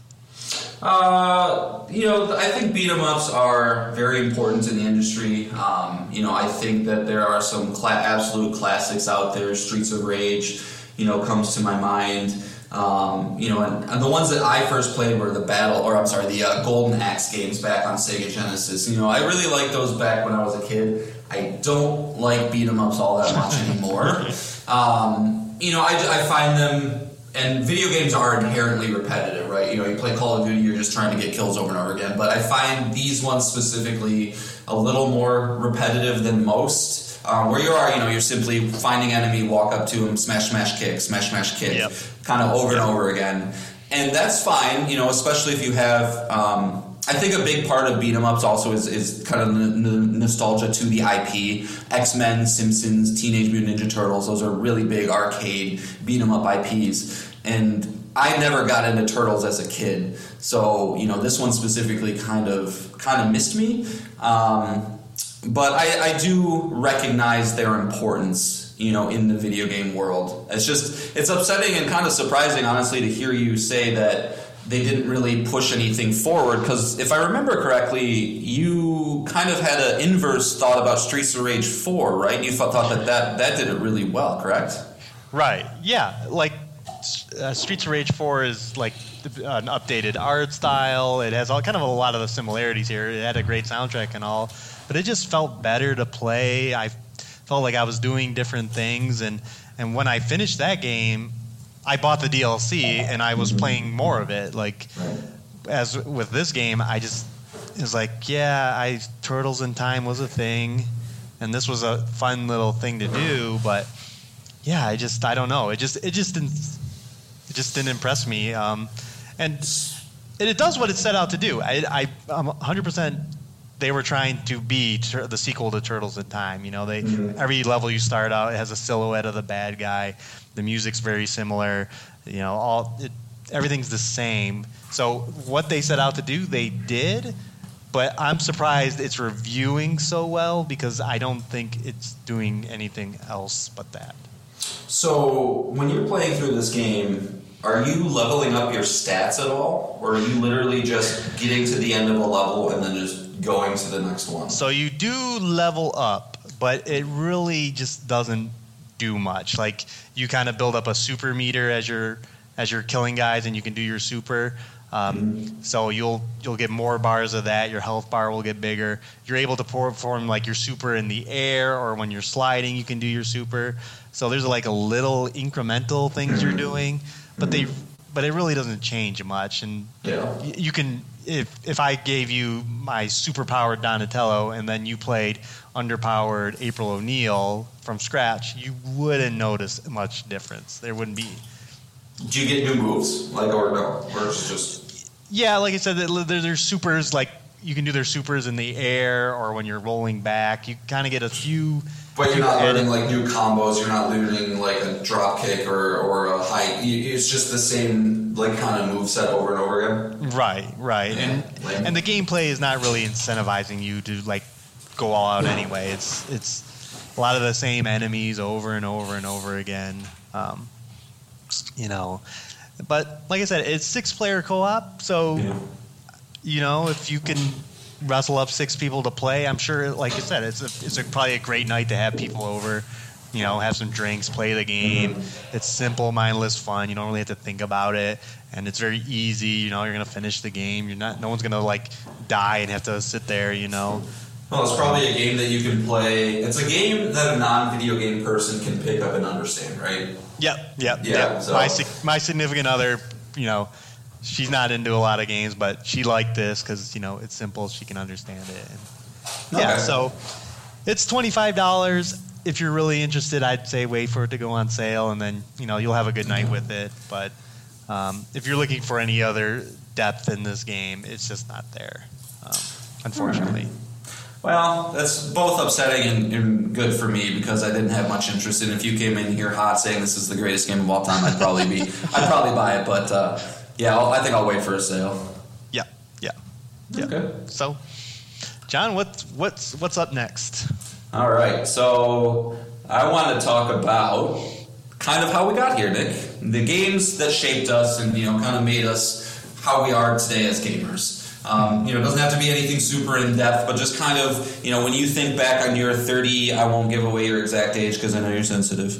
Uh, you know, I think beat 'em ups are very important in the industry. Um, you know, I think that there are some cla- absolute classics out there. Streets of Rage, you know, comes to my mind. Um, you know, and, and the ones that I first played were the Battle, or I'm sorry, the uh, Golden Axe games back on Sega Genesis. You know, I really liked those back when I was a kid. I don't like beat 'em ups all that much anymore. Um, you know, I, I find them and video games are inherently repetitive, right? You know, you play Call of Duty, you're just trying to get kills over and over again. But I find these ones specifically a little more repetitive than most. Um, where you are, you know, you're simply finding enemy, walk up to him, smash, smash, kick, smash, smash, kick, Yep. kind of over and over again. And that's fine, you know, especially if you have. Um, I think a big part of beat 'em ups also is, is kind of n- n- nostalgia to the IP. X Men, Simpsons, Teenage Mutant Ninja Turtles, those are really big arcade beat 'em up IPs. And I never got into Turtles as a kid, so you know this one specifically kind of kind of missed me. Um, but I, I do recognize their importance, you know, in the video game world. It's just it's upsetting and kind of surprising, honestly, to hear you say that they didn't really push anything forward. Because if I remember correctly, you kind of had an inverse thought about Streets of Rage Four, right? You thought that that, that did it really well, correct? Right. Yeah. Like uh, Streets of Rage 4 is like an updated art style. It has all kind of a lot of the similarities here. It had a great soundtrack and all, but it just felt better to play. I felt like I was doing different things and And when I finished that game, I bought the DLC and I was playing more of it. Like as with this game, I just was like, yeah, I Turtles in Time was a thing, and this was a fun little thing to do. But yeah, I just I don't know. It just it just didn't it just didn't impress me. Um, and and it does what it set out to do. I, I I'm 100 percent. They were trying to be tur- the sequel to Turtles in Time. You know, they every level you start out it has a silhouette of the bad guy. The music's very similar. You know, all it, everything's the same. So what they set out to do, they did. But I'm surprised it's reviewing so well because I don't think it's doing anything else but that. So, when you're playing through this game, are you leveling up your stats at all? Or are you literally just getting to the end of a level and then just going to the next one? So you do level up, but it really just doesn't do much. Like you kind of build up a super meter as you're as you're killing guys, and you can do your super. Um, So you'll you'll get more bars of that. Your health bar will get bigger. You're able to perform like your super in the air, or when you're sliding, you can do your super. So there's like a little incremental things you're doing, but they but it really doesn't change much. And Yeah. you can if if I gave you my superpowered Donatello and then you played underpowered April O'Neil from scratch, you wouldn't notice much difference. There wouldn't be. Do you get new moves? Like, or no? Or it's just. Yeah, like I said, there- there- there's supers like you can do their supers in the air or when you're rolling back. You kind of get a few. But you're not learning like new combos. You're not learning like a drop kick or, or a height. You, it's just the same like kind of move set over and over again. Right, right, and Yeah, lame. and the gameplay is not really incentivizing you to like go all out anyway. It's it's a lot of the same enemies over and over and over again. Um, you know, but like I said, it's six player co op, so you know if you can wrestle up six people to play, I'm sure, like I said, it's a, it's a, probably a great night to have people over. You know, have some drinks, play the game. It's simple, mindless fun. You don't really have to think about it, and it's very easy. You know, you're gonna finish the game. You're not. No one's gonna like die and have to sit there. You know. Well, it's probably a game that you can play. It's a game that a non-video game person can pick up and understand, right? Yep. Yep. Yeah, yep. so- My my significant other, you know, she's not into a lot of games, but she liked this because you know it's simple. She can understand it. And, Yeah. Okay. So it's twenty five dollars. If you're really interested, I'd say wait for it to go on sale, and then you know you'll have a good night with it. But um, if you're looking for any other depth in this game, it's just not there, um, unfortunately. Well, that's both upsetting and, and good for me because I didn't have much interest in. it. If you came in here hot saying this is the greatest game of all time, I'd probably be, I'd probably buy it. But uh, yeah, I'll, I think I'll wait for a sale. Yeah. Yeah. Yeah. Okay. So, Jon, what's what's what's up next? All right, so I want to talk about kind of how we got here, Nick. The games that shaped us and you know kind of made us how we are today as gamers. Um, you know, it doesn't have to be anything super in depth, but just kind of you know when you think back on your 30, I won't give away your exact age because I know you're sensitive.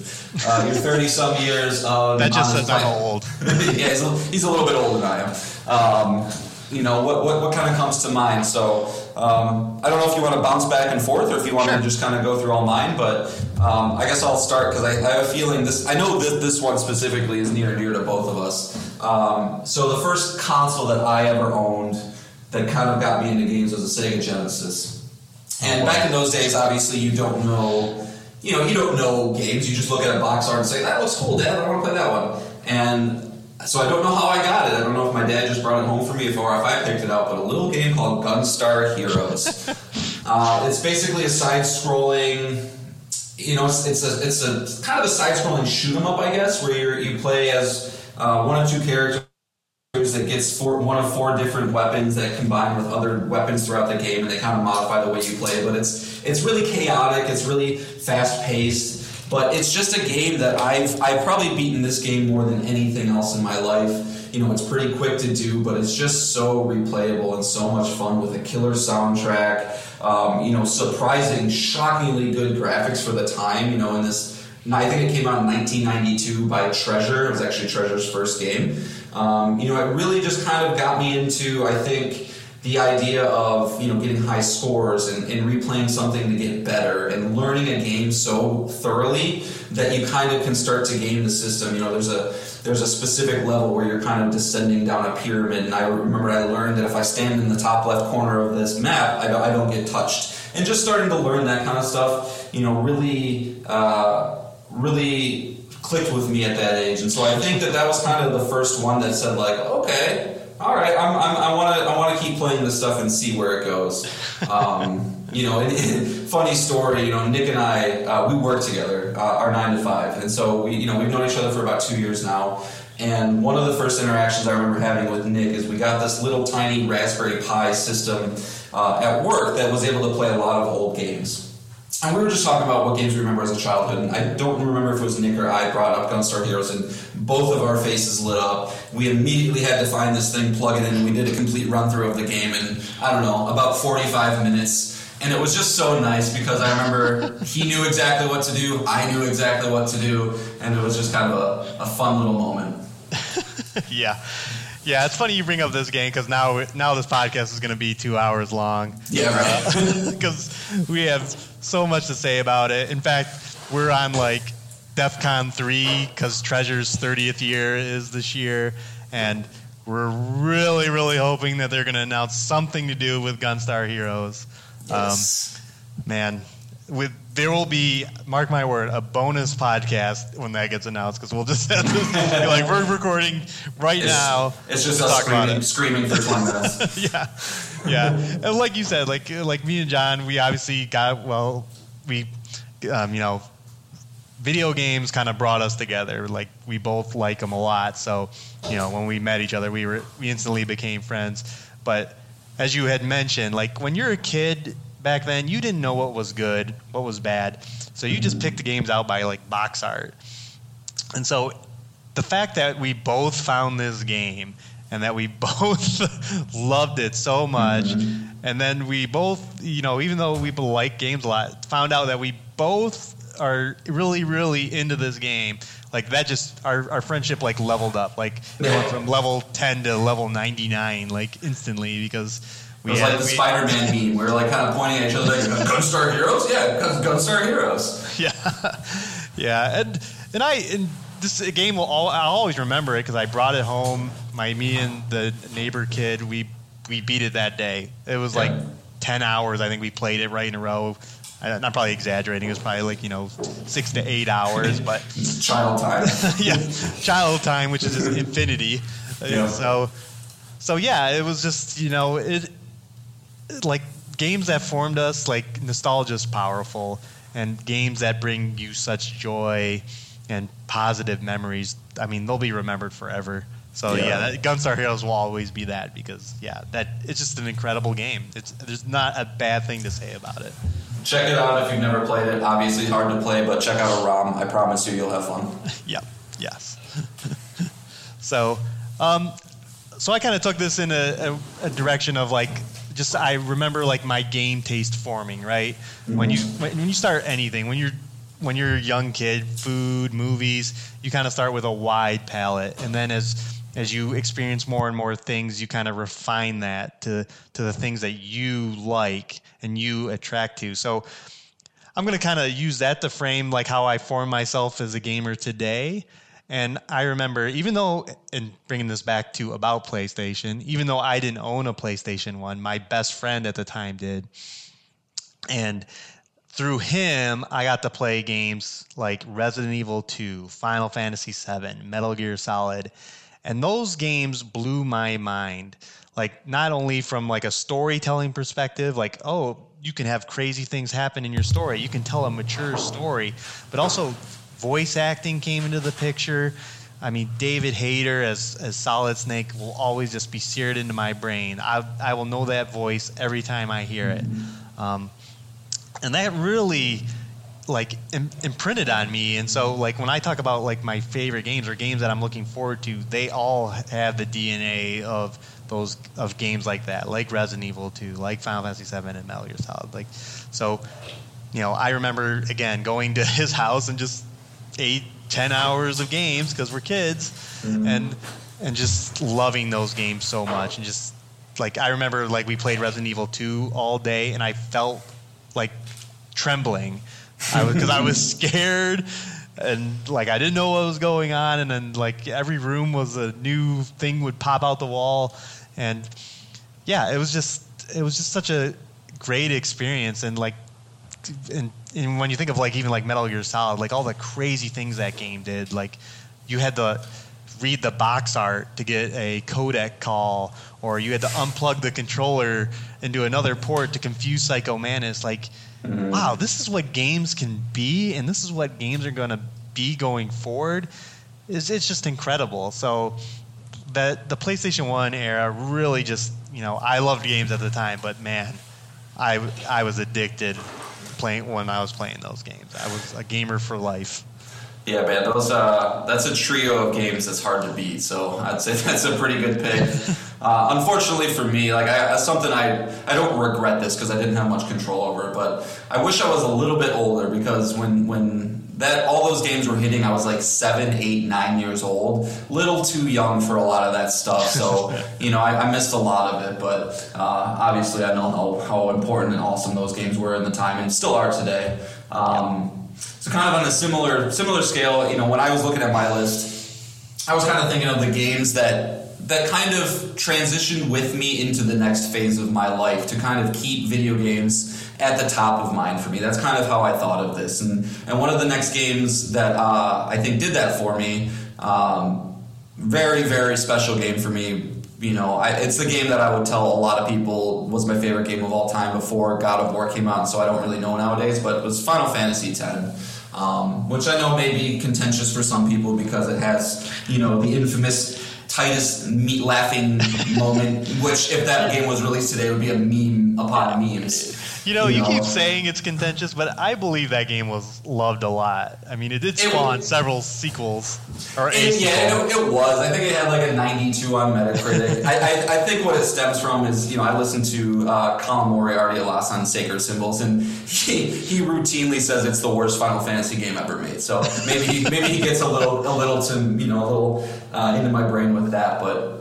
Uh, your 30 some years of That just on says I'm old. yeah, he's a, he's a little bit older than I am. Um, you know, what, what, what kind of comes to mind? So, um, I don't know if you want to bounce back and forth or if you want Sure. to just kind of go through all mine, but um, I guess I'll start because I, I have a feeling this, I know that this one specifically is near and dear to both of us. Um, so, the first console that I ever owned that kind of got me into games was a Sega Genesis. And back in those days, obviously, you don't know, you know, you don't know games. You just look at a box art and say, "That looks cool, Dad. I want to play that one." And so I don't know how I got it. I don't know if my dad just brought it home for me, or if I picked it out. But a little game called Gunstar Heroes. uh, it's basically a side-scrolling. You know, it's, it's a it's a kind of a side-scrolling shoot 'em up, I guess, where you you play as uh, one of two characters that gets four, one of four different weapons that combine with other weapons throughout the game, and they kind of modify the way you play. But it's it's really chaotic. It's really fast paced. But it's just a game that I've I've probably beaten this game more than anything else in my life. You know, it's pretty quick to do, but it's just so replayable and so much fun with a killer soundtrack. Um, you know, surprising, shockingly good graphics for the time. You know, in this I think it came out in 1992 by Treasure. It was actually Treasure's first game. Um, you know, it really just kind of got me into, I think, the idea of you know getting high scores and, and replaying something to get better and learning a game so thoroughly that you kind of can start to game the system. You know, there's a there's a specific level where you're kind of descending down a pyramid, and I remember I learned that if I stand in the top left corner of this map, I I don't get touched. And just starting to learn that kind of stuff, you know, really uh, really clicked with me at that age. And so I think that that was kind of the first one that said like, okay all right, I'm, I'm, i want to I want to keep playing this stuff and see where it goes. Um, you know, and, and, funny story. You know, Nick and I uh, we work together, uh, our nine to five, and so we you know we've known each other for about two years now. And one of the first interactions I remember having with Nick is we got this little tiny Raspberry Pi system uh, at work that was able to play a lot of old games. And we were just talking about what games we remember as a childhood, and I don't remember if it was Nick or I brought up Gunstar Heroes, and both of our faces lit up. We immediately had to find this thing, plug it in, and we did a complete run through of the game in, I don't know, about 45 minutes. And it was just so nice because I remember he knew exactly what to do, I knew exactly what to do, and it was just kind of a, a fun little moment. yeah. Yeah, it's funny you bring up this game because now now this podcast is going to be two hours long. Yeah, right. Because we have so much to say about it. In fact, we're on like DEF CON 3 because Treasure's 30th year is this year, and we're really, really hoping that they're going to announce something to do with Gunstar Heroes. Yes. Um, man, with there will be mark my word a bonus podcast when that gets announced because we'll just have this be like we're recording right it's, now. It's just us screaming, screaming for twenty minutes. yeah, yeah, and like you said, like like me and Jon, we obviously got well, we um, you know, video games kind of brought us together. Like we both like them a lot, so you know when we met each other, we were we instantly became friends. But as you had mentioned, like when you're a kid back then, you didn't know what was good, what was bad. So you just picked the games out by like box art. And so the fact that we both found this game and that we both loved it so much and then we both you know even though we like games a lot found out that we both are really really into this game like that just our, our friendship like leveled up like we went from level 10 to level 99 like instantly because it was like the Spider-Man meme. We were like kind of pointing at each other, like, "Gunstar Heroes, yeah, Gunstar Heroes." Yeah, yeah, and and I and this game will all I'll always remember it because I brought it home. My me and the neighbor kid we we beat it that day. It was like ten hours. I think we played it right in a row. I'm not probably exaggerating. It was probably like you know six to eight hours, but child time. yeah, child time, which is just infinity. Yeah. So, so yeah, it was just you know it like games that formed us, like nostalgia is powerful, and games that bring you such joy and positive memories. I mean, they'll be remembered forever. So yeah, yeah that, Gunstar Heroes will always be that because yeah, that it's just an incredible game. It's there's not a bad thing to say about it. Check it out if you've never played it. Obviously hard to play, but check out a ROM. I promise you, you'll have fun. yep. Yes. so, um, so I kind of took this in a, a, a direction of like just I remember like my game taste forming, right? Mm-hmm. When you when, when you start anything, when you're when you're a young kid, food, movies, you kind of start with a wide palette, and then as as you experience more and more things, you kind of refine that to to the things that you like and you attract to. So I'm going to kind of use that to frame like how I form myself as a gamer today. And I remember, even though, and bringing this back to about PlayStation, even though I didn't own a PlayStation 1, my best friend at the time did. And through him, I got to play games like Resident Evil 2, Final Fantasy 7, Metal Gear Solid. And those games blew my mind. Like not only from like a storytelling perspective, like, oh, you can have crazy things happen in your story. You can tell a mature story, but also voice acting came into the picture. I mean, David Hayter as, as Solid Snake will always just be seared into my brain. I, I will know that voice every time I hear it. Um, and that really like Im- imprinted on me and so like when i talk about like my favorite games or games that i'm looking forward to they all have the dna of those of games like that like resident evil 2 like final fantasy 7 and metal gear solid like so you know i remember again going to his house and just eight, ten hours of games because we're kids, mm-hmm. and and just loving those games so much, and just like I remember like we played Resident Evil 2 all day, and I felt like trembling. I because I was scared and like I didn't know what was going on, and then like every room was a new thing would pop out the wall, and yeah, it was just it was just such a great experience, and like and, and when you think of like even like Metal Gear Solid, like all the crazy things that game did, like you had to read the box art to get a codec call, or you had to unplug the controller into another port to confuse Psycho Mantis. Like, mm-hmm. wow, this is what games can be, and this is what games are going to be going forward. Is it's just incredible. So that the PlayStation One era really just you know I loved games at the time, but man, I I was addicted playing when I was playing those games. I was a gamer for life. Yeah, man, those uh, that's a trio of games that's hard to beat. So I'd say that's a pretty good pick. Uh, unfortunately for me, like I, something I I don't regret this because I didn't have much control over it, but I wish I was a little bit older because when when that all those games were hitting, I was like seven, eight, nine years old, little too young for a lot of that stuff. So you know, I, I, missed a lot of it, but uh, obviously I know how, how important and awesome those games were in the time and still are today. Um, so kind of on a similar similar scale, you know, when I was looking at my list, I was kind of thinking of the games that that kind of transitioned with me into the next phase of my life to kind of keep video games at the top of mind for me. That's kind of how I thought of this. And and one of the next games that uh, I think did that for me, um, very very special game for me. You know, I, it's the game that I would tell a lot of people was my favorite game of all time before God of War came out. So I don't really know nowadays, but it was Final Fantasy X. Um, which I know may be contentious for some people because it has, you know, the infamous Tidus meat laughing moment, which if that game was released today would be a meme upon memes. You know, you, you know, keep saying it's contentious, but I believe that game was loved a lot. I mean, it did spawn it, several sequels. Or it, yeah, it, it, was. I think it had like a 92 on Metacritic. I, I, I, think what it stems from is, you know, I listened to uh, Colin Moriarty a lot on Sacred Symbols, and he, he routinely says it's the worst Final Fantasy game ever made. So maybe he, maybe he gets a little a little to you know a little uh, into my brain with that, but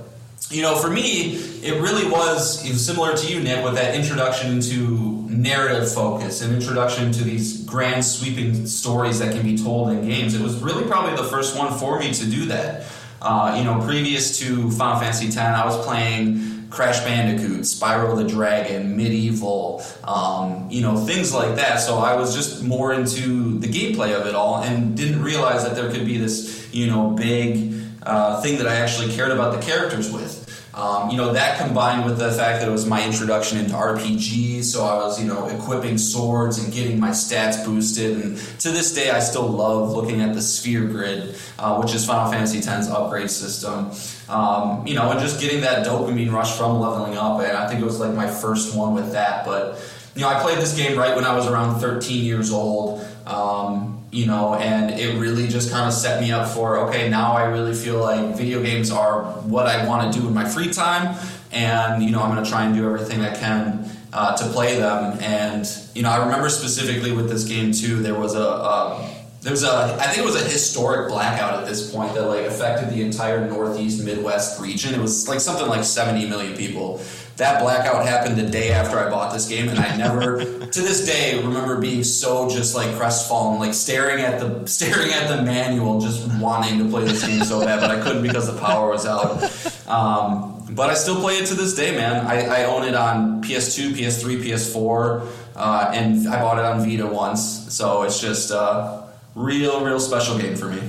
you know, for me, it really was you know, similar to you, Nick, with that introduction into narrative focus, an introduction to these grand, sweeping stories that can be told in games. It was really probably the first one for me to do that. Uh, you know, previous to Final Fantasy X, I was playing Crash Bandicoot, Spyro the Dragon, MediEvil, um, you know, things like that. So I was just more into the gameplay of it all and didn't realize that there could be this, you know, big uh, thing that I actually cared about the characters with. Um, you know, that combined with the fact that it was my introduction into RPGs, so I was, you know, equipping swords and getting my stats boosted. And to this day, I still love looking at the sphere grid, uh, which is Final Fantasy X's upgrade system. Um, you know, and just getting that dopamine rush from leveling up. And I think it was like my first one with that. But, you know, I played this game right when I was around 13 years old. Um, you know, and it really just kind of set me up for okay, now I really feel like video games are what I want to do in my free time, and you know, I'm going to try and do everything I can uh, to play them. And you know, I remember specifically with this game too, there was a. a was a, I think it was a historic blackout at this point that like affected the entire Northeast Midwest region. It was like something like 70 million people that blackout happened the day after I bought this game, and I never, to this day, remember being so just like crestfallen, like staring at the staring at the manual, just wanting to play this game so bad, but I couldn't because the power was out. Um, but I still play it to this day, man. I, I own it on PS2, PS3, PS4, uh, and I bought it on Vita once, so it's just a real, real special game for me.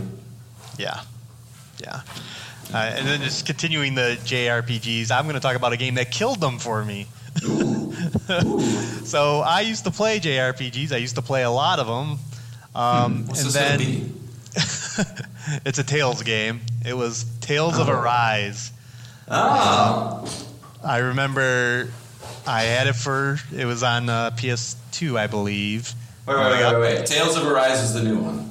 Yeah, yeah. Uh, and then just continuing the JRPGs, I'm going to talk about a game that killed them for me. so I used to play JRPGs. I used to play a lot of them. Um, hmm, and then it's a Tales game. It was Tales oh. of Arise. Oh. Um, I remember I had it for it was on uh, PS2, I believe. Wait, wait, wait, wait, wait. Tales of Arise is the new one.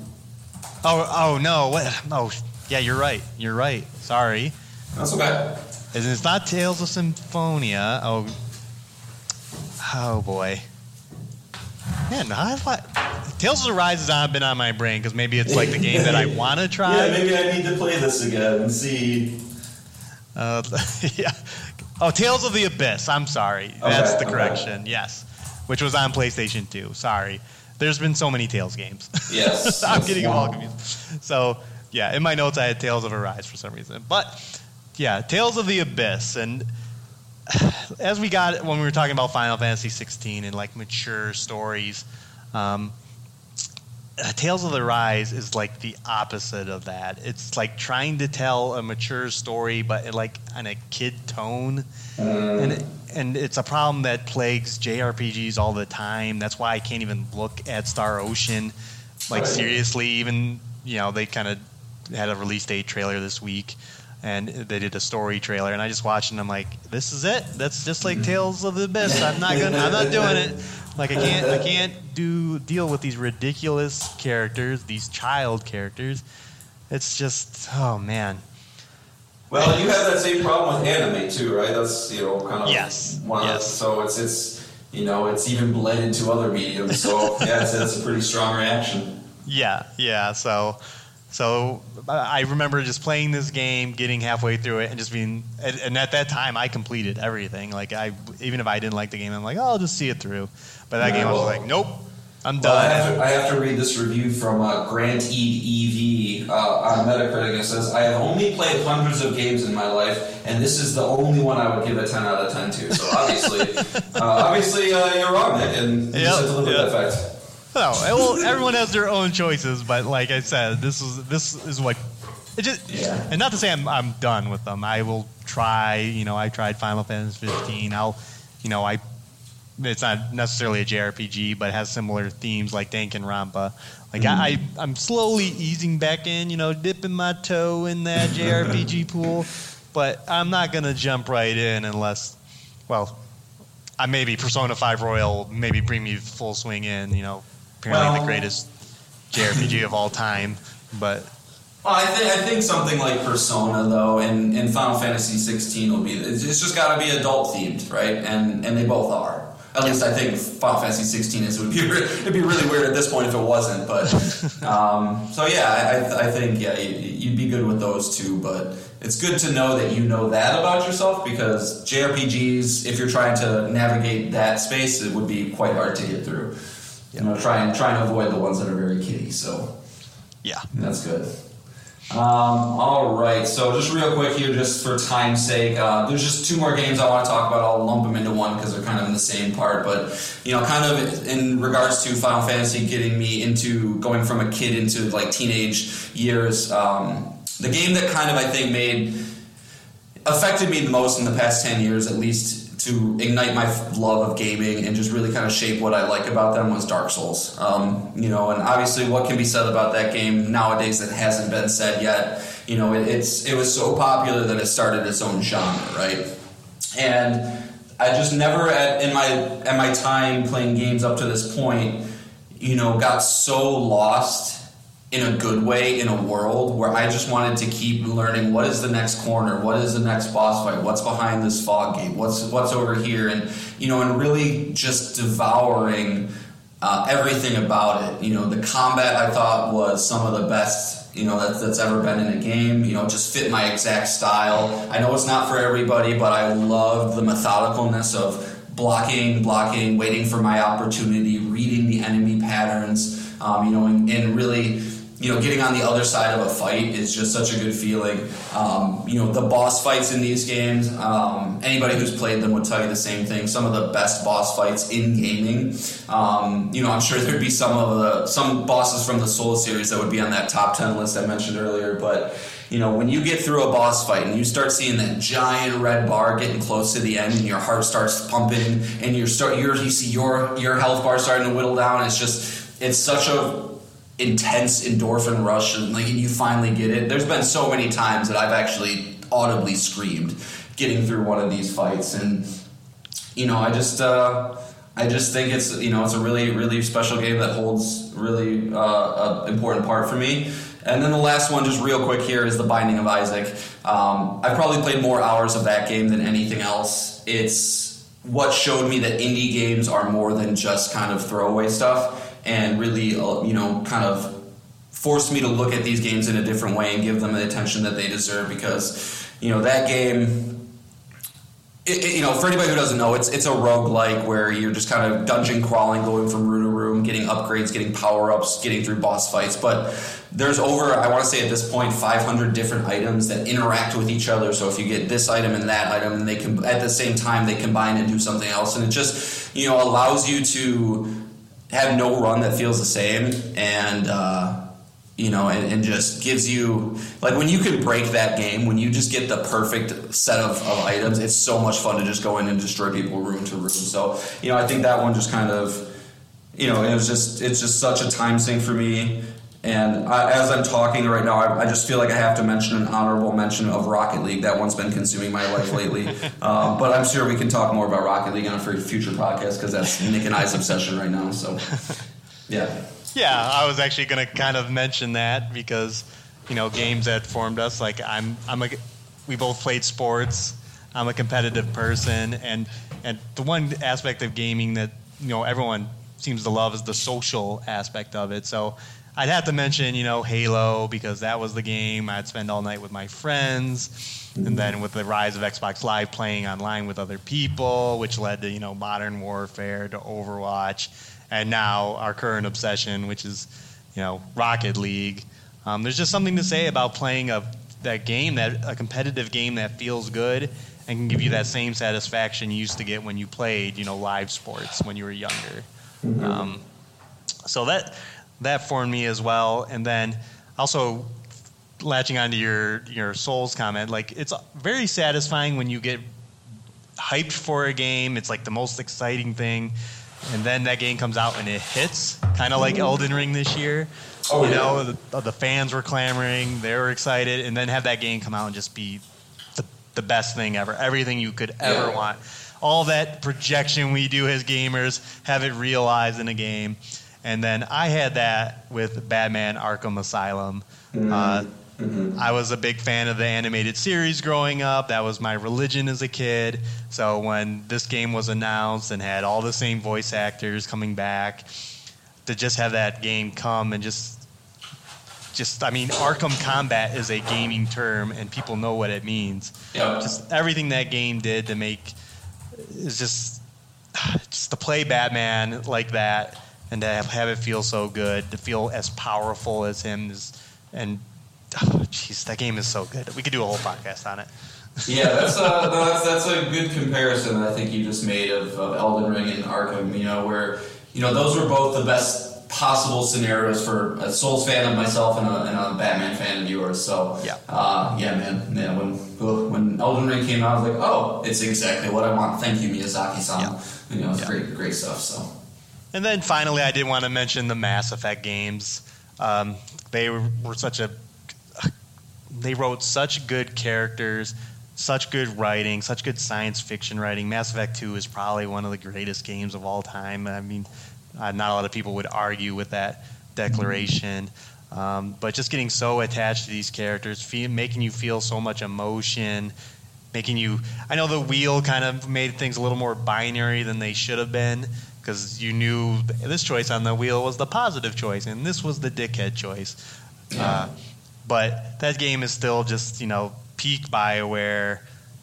Oh, oh no! What? Oh, yeah, you're right. You're right. Sorry. That's okay. It's not Tales of Symphonia. Oh, oh boy. Man, I thought Tales of the Rise has not been on my brain because maybe it's like the game that I want to try. Yeah, maybe I need to play this again and see. Uh, yeah, Oh, Tales of the Abyss. I'm sorry. Okay, That's Okay, the okay. correction. Yes, which was on PlayStation 2. Sorry. There's been so many Tales games. Yes. I'm yes. getting them all confused. So, yeah, in my notes I had Tales of Arise for some reason. But, yeah, Tales of the Abyss. And as we got when we were talking about Final Fantasy 16 and like mature stories, um, uh, Tales of the Rise is like the opposite of that. It's like trying to tell a mature story, but like on a kid tone, and it, and it's a problem that plagues JRPGs all the time. That's why I can't even look at Star Ocean, like seriously. Even you know they kind of had a release date trailer this week, and they did a story trailer, and I just watched and I'm like, this is it. That's just like mm-hmm. Tales of the Abyss. I'm not gonna. I'm not doing it. Like I can't. I can't do deal with these ridiculous characters, these child characters. It's just oh man. Well, you have that same problem with anime too, right? That's you know kind of Yes, One of the- yes. so it's it's you know it's even bled into other mediums. So yeah, it's, it's a pretty strong reaction. Yeah, yeah. So, so I remember just playing this game, getting halfway through it, and just being. And, at that time, I completed everything. Like I, even if I didn't like the game, I'm like, oh, I'll just see it through. But that Yeah, game, I was well- like, nope, I'm Well, I done. have, to, I have to read this review from uh, Grant E. EV uh, on Metacritic. It says, I have only played hundreds of games in my life, and this is the only one I would give a 10 out of 10 to. So obviously, uh, obviously uh, you're wrong, Nick, and you Yep, just have to live yep. with that fact. No, well, everyone has their own choices, but like I said, this is this is what. It just, Yeah. and not to say I'm, I'm done with them. I will try. You know, I tried Final Fantasy 15. I'll, you know, I. It's not necessarily a JRPG, but it has similar themes like Danganronpa. Like I, mm-hmm. I, I'm slowly easing back in. You know, dipping my toe in that JRPG pool, but I'm not gonna jump right in unless, well, I maybe Persona 5 Royal maybe bring me full swing in. You know, apparently Well- the greatest JRPG of all time. But Well, I think I think something like Persona though, and, and Final Fantasy 16 will be. It's just got to be adult themed, right? And and they both are. At least I think Final Fantasy 16 is. It would be re- it'd be really weird at this point if it wasn't. But um, so yeah, I, I I think yeah you'd be good with those two. But it's good to know that you know that about yourself because JRPGs, if you're trying to navigate that space, it would be quite hard to get through. You know, try and try and avoid the ones that are very kiddie. So. yeah, That's good. Um, all right, so just real quick here, just for time's sake, uh, there's just two more games I want to talk about. I'll lump them into one because they're kind of in the same part. But you know, kind of in regards to Final Fantasy getting me into going from a kid into like teenage years, um, the game that kind of I think made affected me the most in the past 10 years at least to ignite my love of gaming and just really kind of shape what I like about them was Dark Souls. Um, you know, and obviously what can be said about that game nowadays that hasn't been said yet. You know, it, it's it was so popular that it started its own genre, right? And I just never at in my at my time playing games up to this point, you know, got so lost in a good way in a world where I just wanted to keep learning what is the next corner, what is the next boss fight, what's behind this fog gate, what's what's over here, and you know, and really just devouring uh, everything about it. You know, the combat I thought was some of the best. You know that, that's ever been in a game. You know, just fit my exact style. I know it's not for everybody, but I loved the methodicalness of blocking, blocking, waiting for my opportunity, reading the enemy patterns. Um, you know, and, and really you know, getting on the other side of a fight is just such a good feeling. Um, you know, the boss fights in these games, um, anybody who's played them would tell you the same thing. Some of the best boss fights in gaming. Um, you know, I'm sure there'd be some of the some bosses from the Soul series that would be on that top ten list I mentioned earlier, but. You know, when you get through a boss fight and you start seeing that giant red bar getting close to the end, and your heart starts pumping, and you start, you see your your health bar starting to whittle down. It's just, it's such a intense endorphin rush and like you finally get it. There's been so many times that i've actually audibly screamed getting through one of these fights. And you know i just uh i just think it's you know it's a really really special game that holds really uh an important part for me. And then the last one just real quick here is the binding of isaac. Um, i've probably played more hours of that game than anything else. It's what showed me that indie games are more than just kind of throwaway stuff and really, uh, you know, kind of forced me to look at these games in a different way and give them the attention that they deserve because, you know, that game it, it, you know, for anybody who doesn't know, it's it's a roguelike where you're just kind of dungeon crawling, going from room to room, getting upgrades, getting power ups, getting through boss fights. But there's over, I want to say at this point, 500 different items that interact with each other. So if you get this item and that item, and they can at the same time they combine and do something else, and it just you know allows you to have no run that feels the same and. Uh, you know, and, and, just gives you like when you can break that game, when you just get the perfect set of, of items, it's so much fun to just go in and destroy people room to room. So, you know, I think that one just kind of, you know, it was just it's just such a time sink for me. And I, as I'm talking right now, I, I, just feel like I have to mention an honorable mention of Rocket League. That one's been consuming my life lately. um, but I'm sure we can talk more about Rocket League on a future podcast because that's Nick and I's obsession right now. So, yeah. Yeah, I was actually going to kind of mention that because you know games that formed us. Like I'm, I'm a, we both played sports. I'm a competitive person, and and the one aspect of gaming that you know everyone seems to love is the social aspect of it. So I'd have to mention, you know, Halo because that was the game I'd spend all night with my friends, and then with the rise of Xbox Live, playing online with other people, which led to you know Modern Warfare, to Overwatch, and now our current obsession, which is you know Rocket League. Um, there's just something to say about playing a that game, that a competitive game that feels good and can give you that same satisfaction you used to get when you played, you know, live sports when you were younger. Mm-hmm. Um, so that that formed me as well, and then also latching onto your your Souls comment, like it's very satisfying when you get hyped for a game. It's like the most exciting thing and then that game comes out and it hits, kind of like Elden Ring this year. Oh, you yeah. know, the, the, fans were clamoring, they were excited, and then have that game come out and just be the, the best thing ever. Everything you could ever yeah. want. All that projection we do as gamers, have it realized in a game. And then I had that with Batman Arkham Asylum. Mm-hmm. Uh, Mm-hmm. I was a big fan of the animated series growing up. That was my religion as a kid. So when this game was announced and had all the same voice actors coming back, to just have that game come and just just I mean Arkham Combat is a gaming term and people know what it means. Yep. Just everything that game did to make is just just to play Batman like that and to have, have it feel so good, to feel as powerful as him is, and oh, jeez, that game is so good. We could do a whole podcast on it. yeah, that's a no, that's that's a good comparison that I think you just made of, of Elden Ring and Arkham. You know, where you know those were both the best possible scenarios for a Souls fan of myself and a, and a Batman fan of yours. So yeah, uh, yeah, man. Yeah, when when Elden Ring came out, I was like, oh, it's exactly what I want. Thank you, Miyazaki-san. Yeah. You know, it's yeah. great, great stuff. So. And then finally, I did want to mention the Mass Effect games. Um, they were, were such a they wrote such good characters, such good writing, such good science fiction writing. Mass Effect 2 is probably one of the greatest games of all time. I mean, uh, not a lot of people would argue with that declaration. Um, but just getting so attached to these characters, feel, making you feel so much emotion, making you. I know the wheel kind of made things a little more binary than they should have been because you knew this choice on the wheel was the positive choice and this was the dickhead choice. Uh, but that game is still just you know peak Bioware.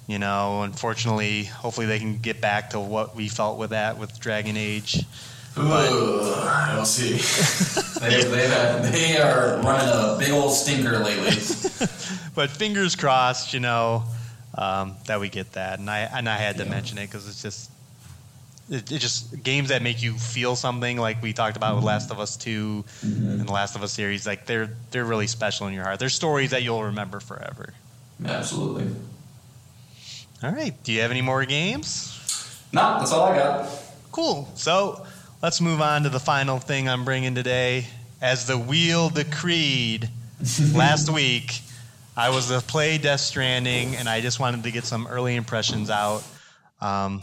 You know, unfortunately, hopefully they can get back to what we felt with that with Dragon Age. Ooh, I don't see. they, they, they are running a big old stinker lately. but fingers crossed, you know, um, that we get that. And I and I had to yeah. mention it because it's just it, it, just games that make you feel something like we talked about with Last of Us 2 mm-hmm. and the Last of Us series like they're they're really special in your heart. They're stories that you'll remember forever. Absolutely. All right. Do you have any more games? No, that's all I got. Cool. So let's move on to the final thing I'm bringing today. As the wheel decreed last week, I was to play Death Stranding, and I just wanted to get some early impressions out. Um,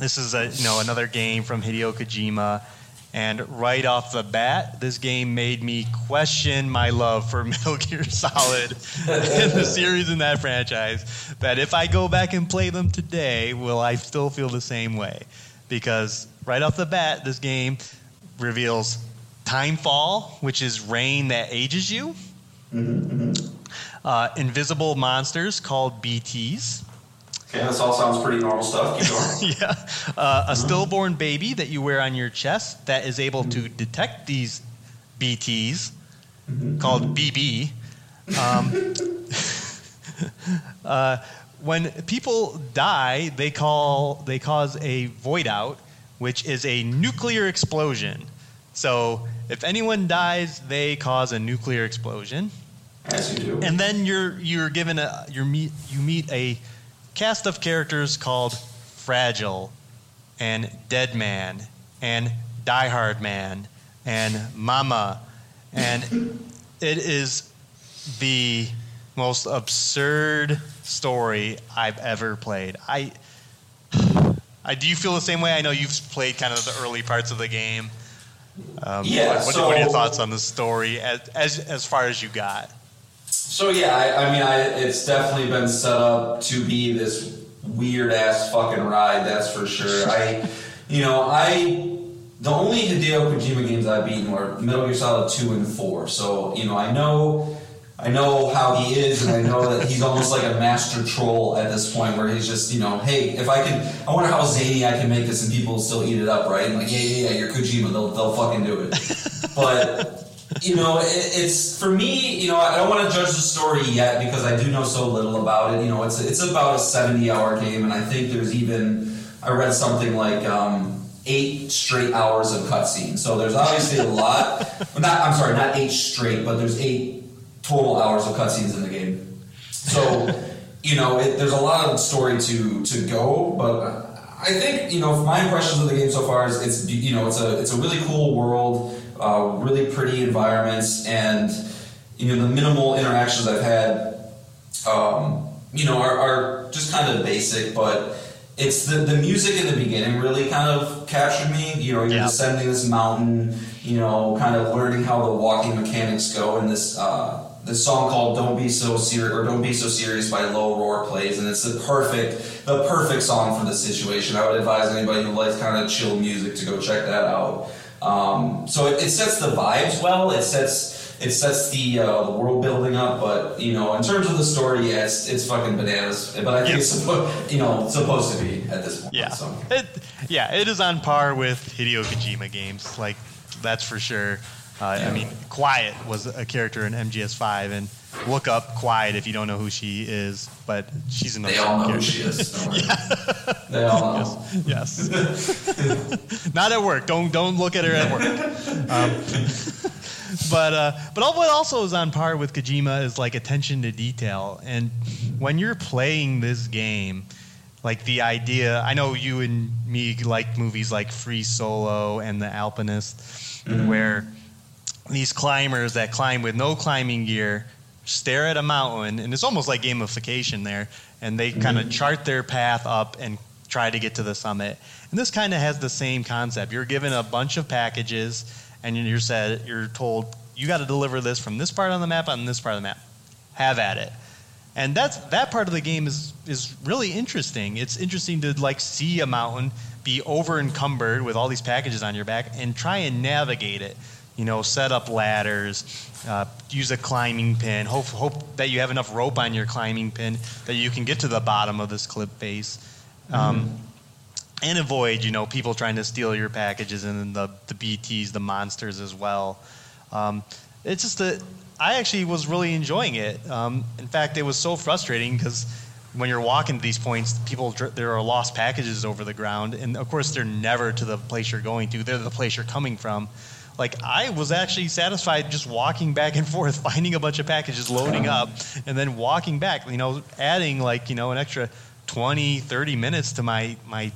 this is a you know another game from Hideo Kojima, and right off the bat, this game made me question my love for Metal Gear Solid and the series in that franchise. That if I go back and play them today, will I still feel the same way? Because right off the bat, this game reveals Timefall, which is rain that ages you. Mm-hmm. Uh, invisible monsters called BTs Okay, this all sounds pretty normal stuff. Keep going. yeah, uh, a stillborn baby that you wear on your chest that is able to detect these BTs, called BB. Um, uh, when people die, they call they cause a void out, which is a nuclear explosion. So if anyone dies, they cause a nuclear explosion. As you do. And then you're you're given a you meet you meet a cast of characters called Fragile and Dead Man and Die Hard Man and Mama and it is the most absurd story I've ever played. I I do you feel the same way? I know you've played kind of the early parts of the game. Um, Yeah, What, what are your thoughts on the story as as as far as you got? So yeah, I, I mean, I, it's definitely been set up to be this weird ass fucking ride. That's for sure. I, you know, I the only Hideo Kojima games I've beaten were Metal Gear Solid two and four. So you know, I know. I know how he is, and I know that he's almost like a master troll at this point, where he's just, you know, hey, if I can, I wonder how zany I can make this, and people will still eat it up, right? And like, yeah, yeah, yeah, you're Kojima, they'll, they'll fucking do it. But you know, it, it's for me. You know, I don't want to judge the story yet because I do know so little about it. You know, it's it's about a seventy-hour game, and I think there's even I read something like um, eight straight hours of cutscenes. So there's obviously a lot. not I'm sorry, not eight straight, but there's eight total hours of cutscenes in the game. So you know, it, there's a lot of story to to go, but. I think you know my impressions of the game so far is it's you know it's a it's a really cool world, uh, really pretty environments, and you know the minimal interactions I've had, um, you know, are, are just kind of basic, but it's the the music in the beginning really kind of captured me. You know, you're Yeah. descending this mountain, you know, kind of learning how the walking mechanics go, and this. Uh, this song called "Don't Be So Serious" or "Don't Be So Serious" by Low Roar plays, and it's the perfect, the perfect song for the situation. I would advise anybody who likes kind of chill music to go check that out. Um, so it, it sets the vibes well. It sets it sets the uh, the world building up, but you know, in terms of the story, yeah, it's it's fucking bananas. But I think Yes. it's supposed you know supposed to be at this point. Yeah, So. it, yeah, it is on par with Hideo Kojima games. Like that's for sure. Uh, I mean, Quiet was a character in MGS5, and look up Quiet if you don't know who she is. But she's an They all know who she is. yeah. not. They all know. Yes. Not at work. Don't don't look at her at work. Um, but uh, but all, what also is on par with Kojima is like attention to detail. And when you're playing this game, like the idea, I know you and me like movies like Free Solo and The Alpinist, where these climbers that climb with no climbing gear stare at a mountain, and it's almost like gamification there, and they kind of mm-hmm. chart their path up and try to get to the summit. And this kind of has the same concept. You're given a bunch of packages, and you're said you're told you got to deliver this from this part on the map on this part of the map. Have at it. And that's that part of the game is is really interesting. It's interesting to like see a mountain be over encumbered with all these packages on your back and try and navigate it. You know, set up ladders, uh, use a climbing pin. Hope hope that you have enough rope on your climbing pin that you can get to the bottom of this cliff face. Um, and avoid you know people trying to steal your packages and the the BTS, the monsters as well. Um, it's just that I actually was really enjoying it. Um, in fact, it was so frustrating because when you're walking to these points, people there are lost packages over the ground, and of course they're never to the place you're going to. They're the place you're coming from. Like I was actually satisfied just walking back and forth, finding a bunch of packages, loading up, and then walking back. You know, adding like you know an extra 20, 30 minutes to my my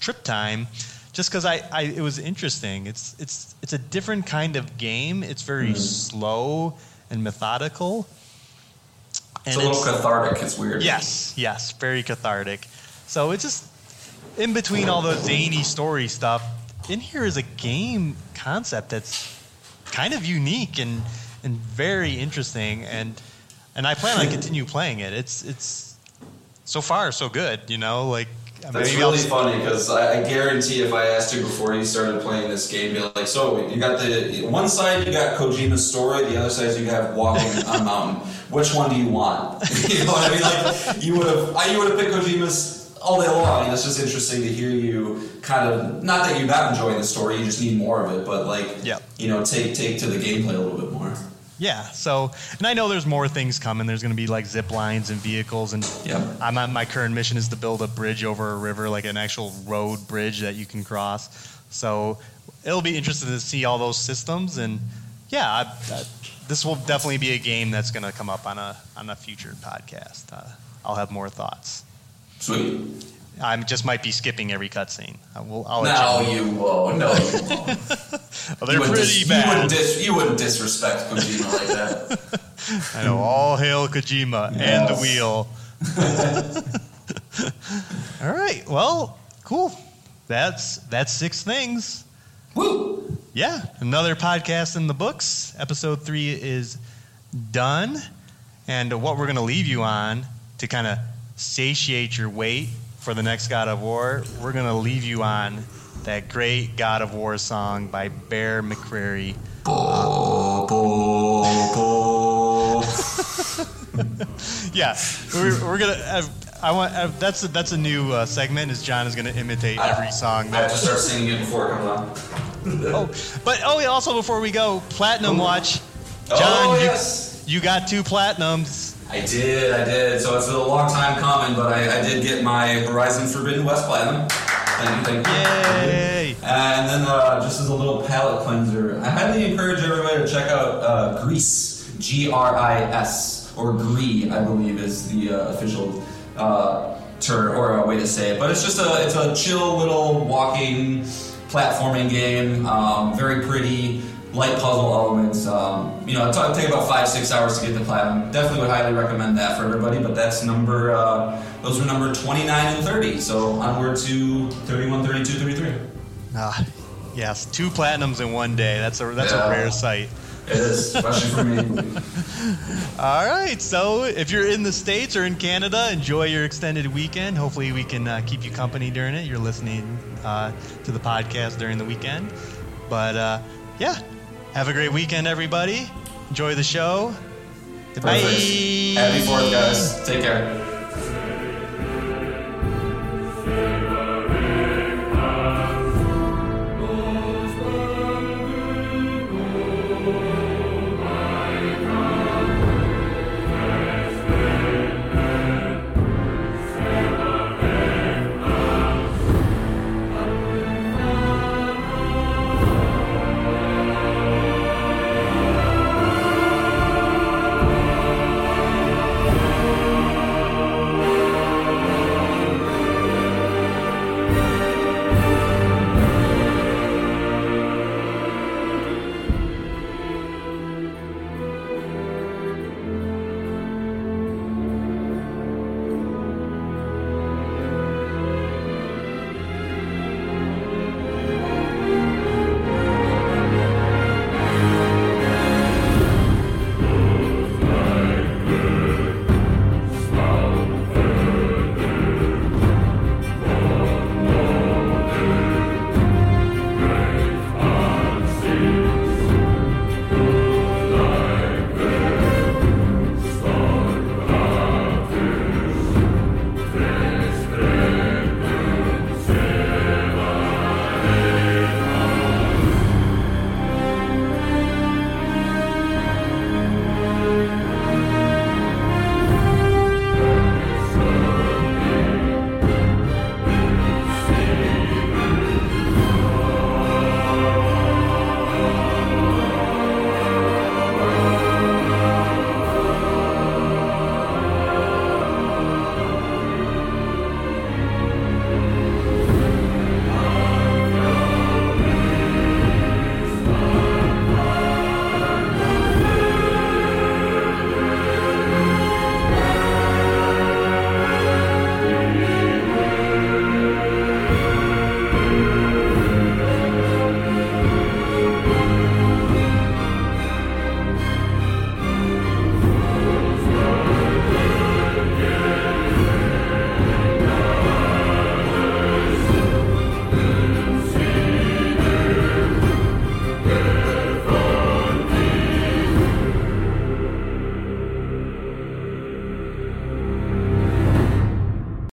trip time just because I, I it was interesting it's it's it's a different kind of game it's very hmm. slow and methodical It's a little cathartic. It's weird. yes yes very cathartic so it's just in between all the zany story stuff in here is a game concept that's kind of unique and and very interesting and and I plan on continue playing it it's it's so far so good you know like That's really funny because I, I guarantee if I asked you before you started playing this game, you're like, so you got the one side you got Kojima's story, the other side you have walking on a mountain. Which one do you want? you know what I mean? Like you would have, I you would have picked Kojima's all day long, and it's just interesting to hear you kind of not that you're not enjoying the story, you just need more of it, but like you know, take take to the gameplay a little bit more. Yeah. So, and I know there's more things coming. There's going to be like zip lines and vehicles, and Yep. I'm on my current mission is to build a bridge over a river, like an actual road bridge that you can cross. So, it'll be interesting to see all those systems, and yeah, I, I, this will definitely be a game that's going to come up on a on a future podcast. Uh, I'll have more thoughts. Sweet. I just might be skipping every cutscene. I will. I'll No, you. you won't. No, you won't. Oh, they're you pretty dis- You bad. wouldn't, dis- you wouldn't disrespect Kojima like that. I know. All hail Kojima and the wheel. All right. Well, cool. That's that's six things. Woo! Yeah, another podcast in the books. Episode three is done, and what we're going to leave you on to kind of satiate your wait for the next God of War, we're going to leave you on that great God of War song by Bear McCreary. Bo, bo, bo. Yeah, we're, we're gonna. I want. That's a, that's a new uh, segment. Is Jon is gonna imitate every song I have that. to start singing it before it comes on. Oh, but oh, yeah, also before we go, platinum watch. Jon, oh, you, you got two platinums. I did, I did. So it's a long time coming, but I, I did get my Horizon Forbidden West Platinum. Thank you, thank you. Yay! And then uh, just as a little palate cleanser, I highly encourage everybody to check out uh, Grease, G-R-I-S, or Gree, I believe is the uh, official uh, term or a way to say it. But it's just a it's a chill little walking platforming game, um, very pretty. Light puzzle elements. Um, you know, it'll take about five, six hours to get the platinum. Definitely would highly recommend that for everybody. But that's number. Uh, those were number 29 and 30. So onward to 31, 32, 33. Ah, yes, two platinums in one day. That's a that's Yeah. a rare sight. It is, especially for me. All right, so if you're in the states or in Canada, enjoy your extended weekend. Hopefully, we can uh, keep you company during it. You're listening uh, to the podcast during the weekend, but uh, yeah, have a great weekend, everybody. Enjoy the show. Goodbye. Perfect. Happy Fourth, guys. Take care.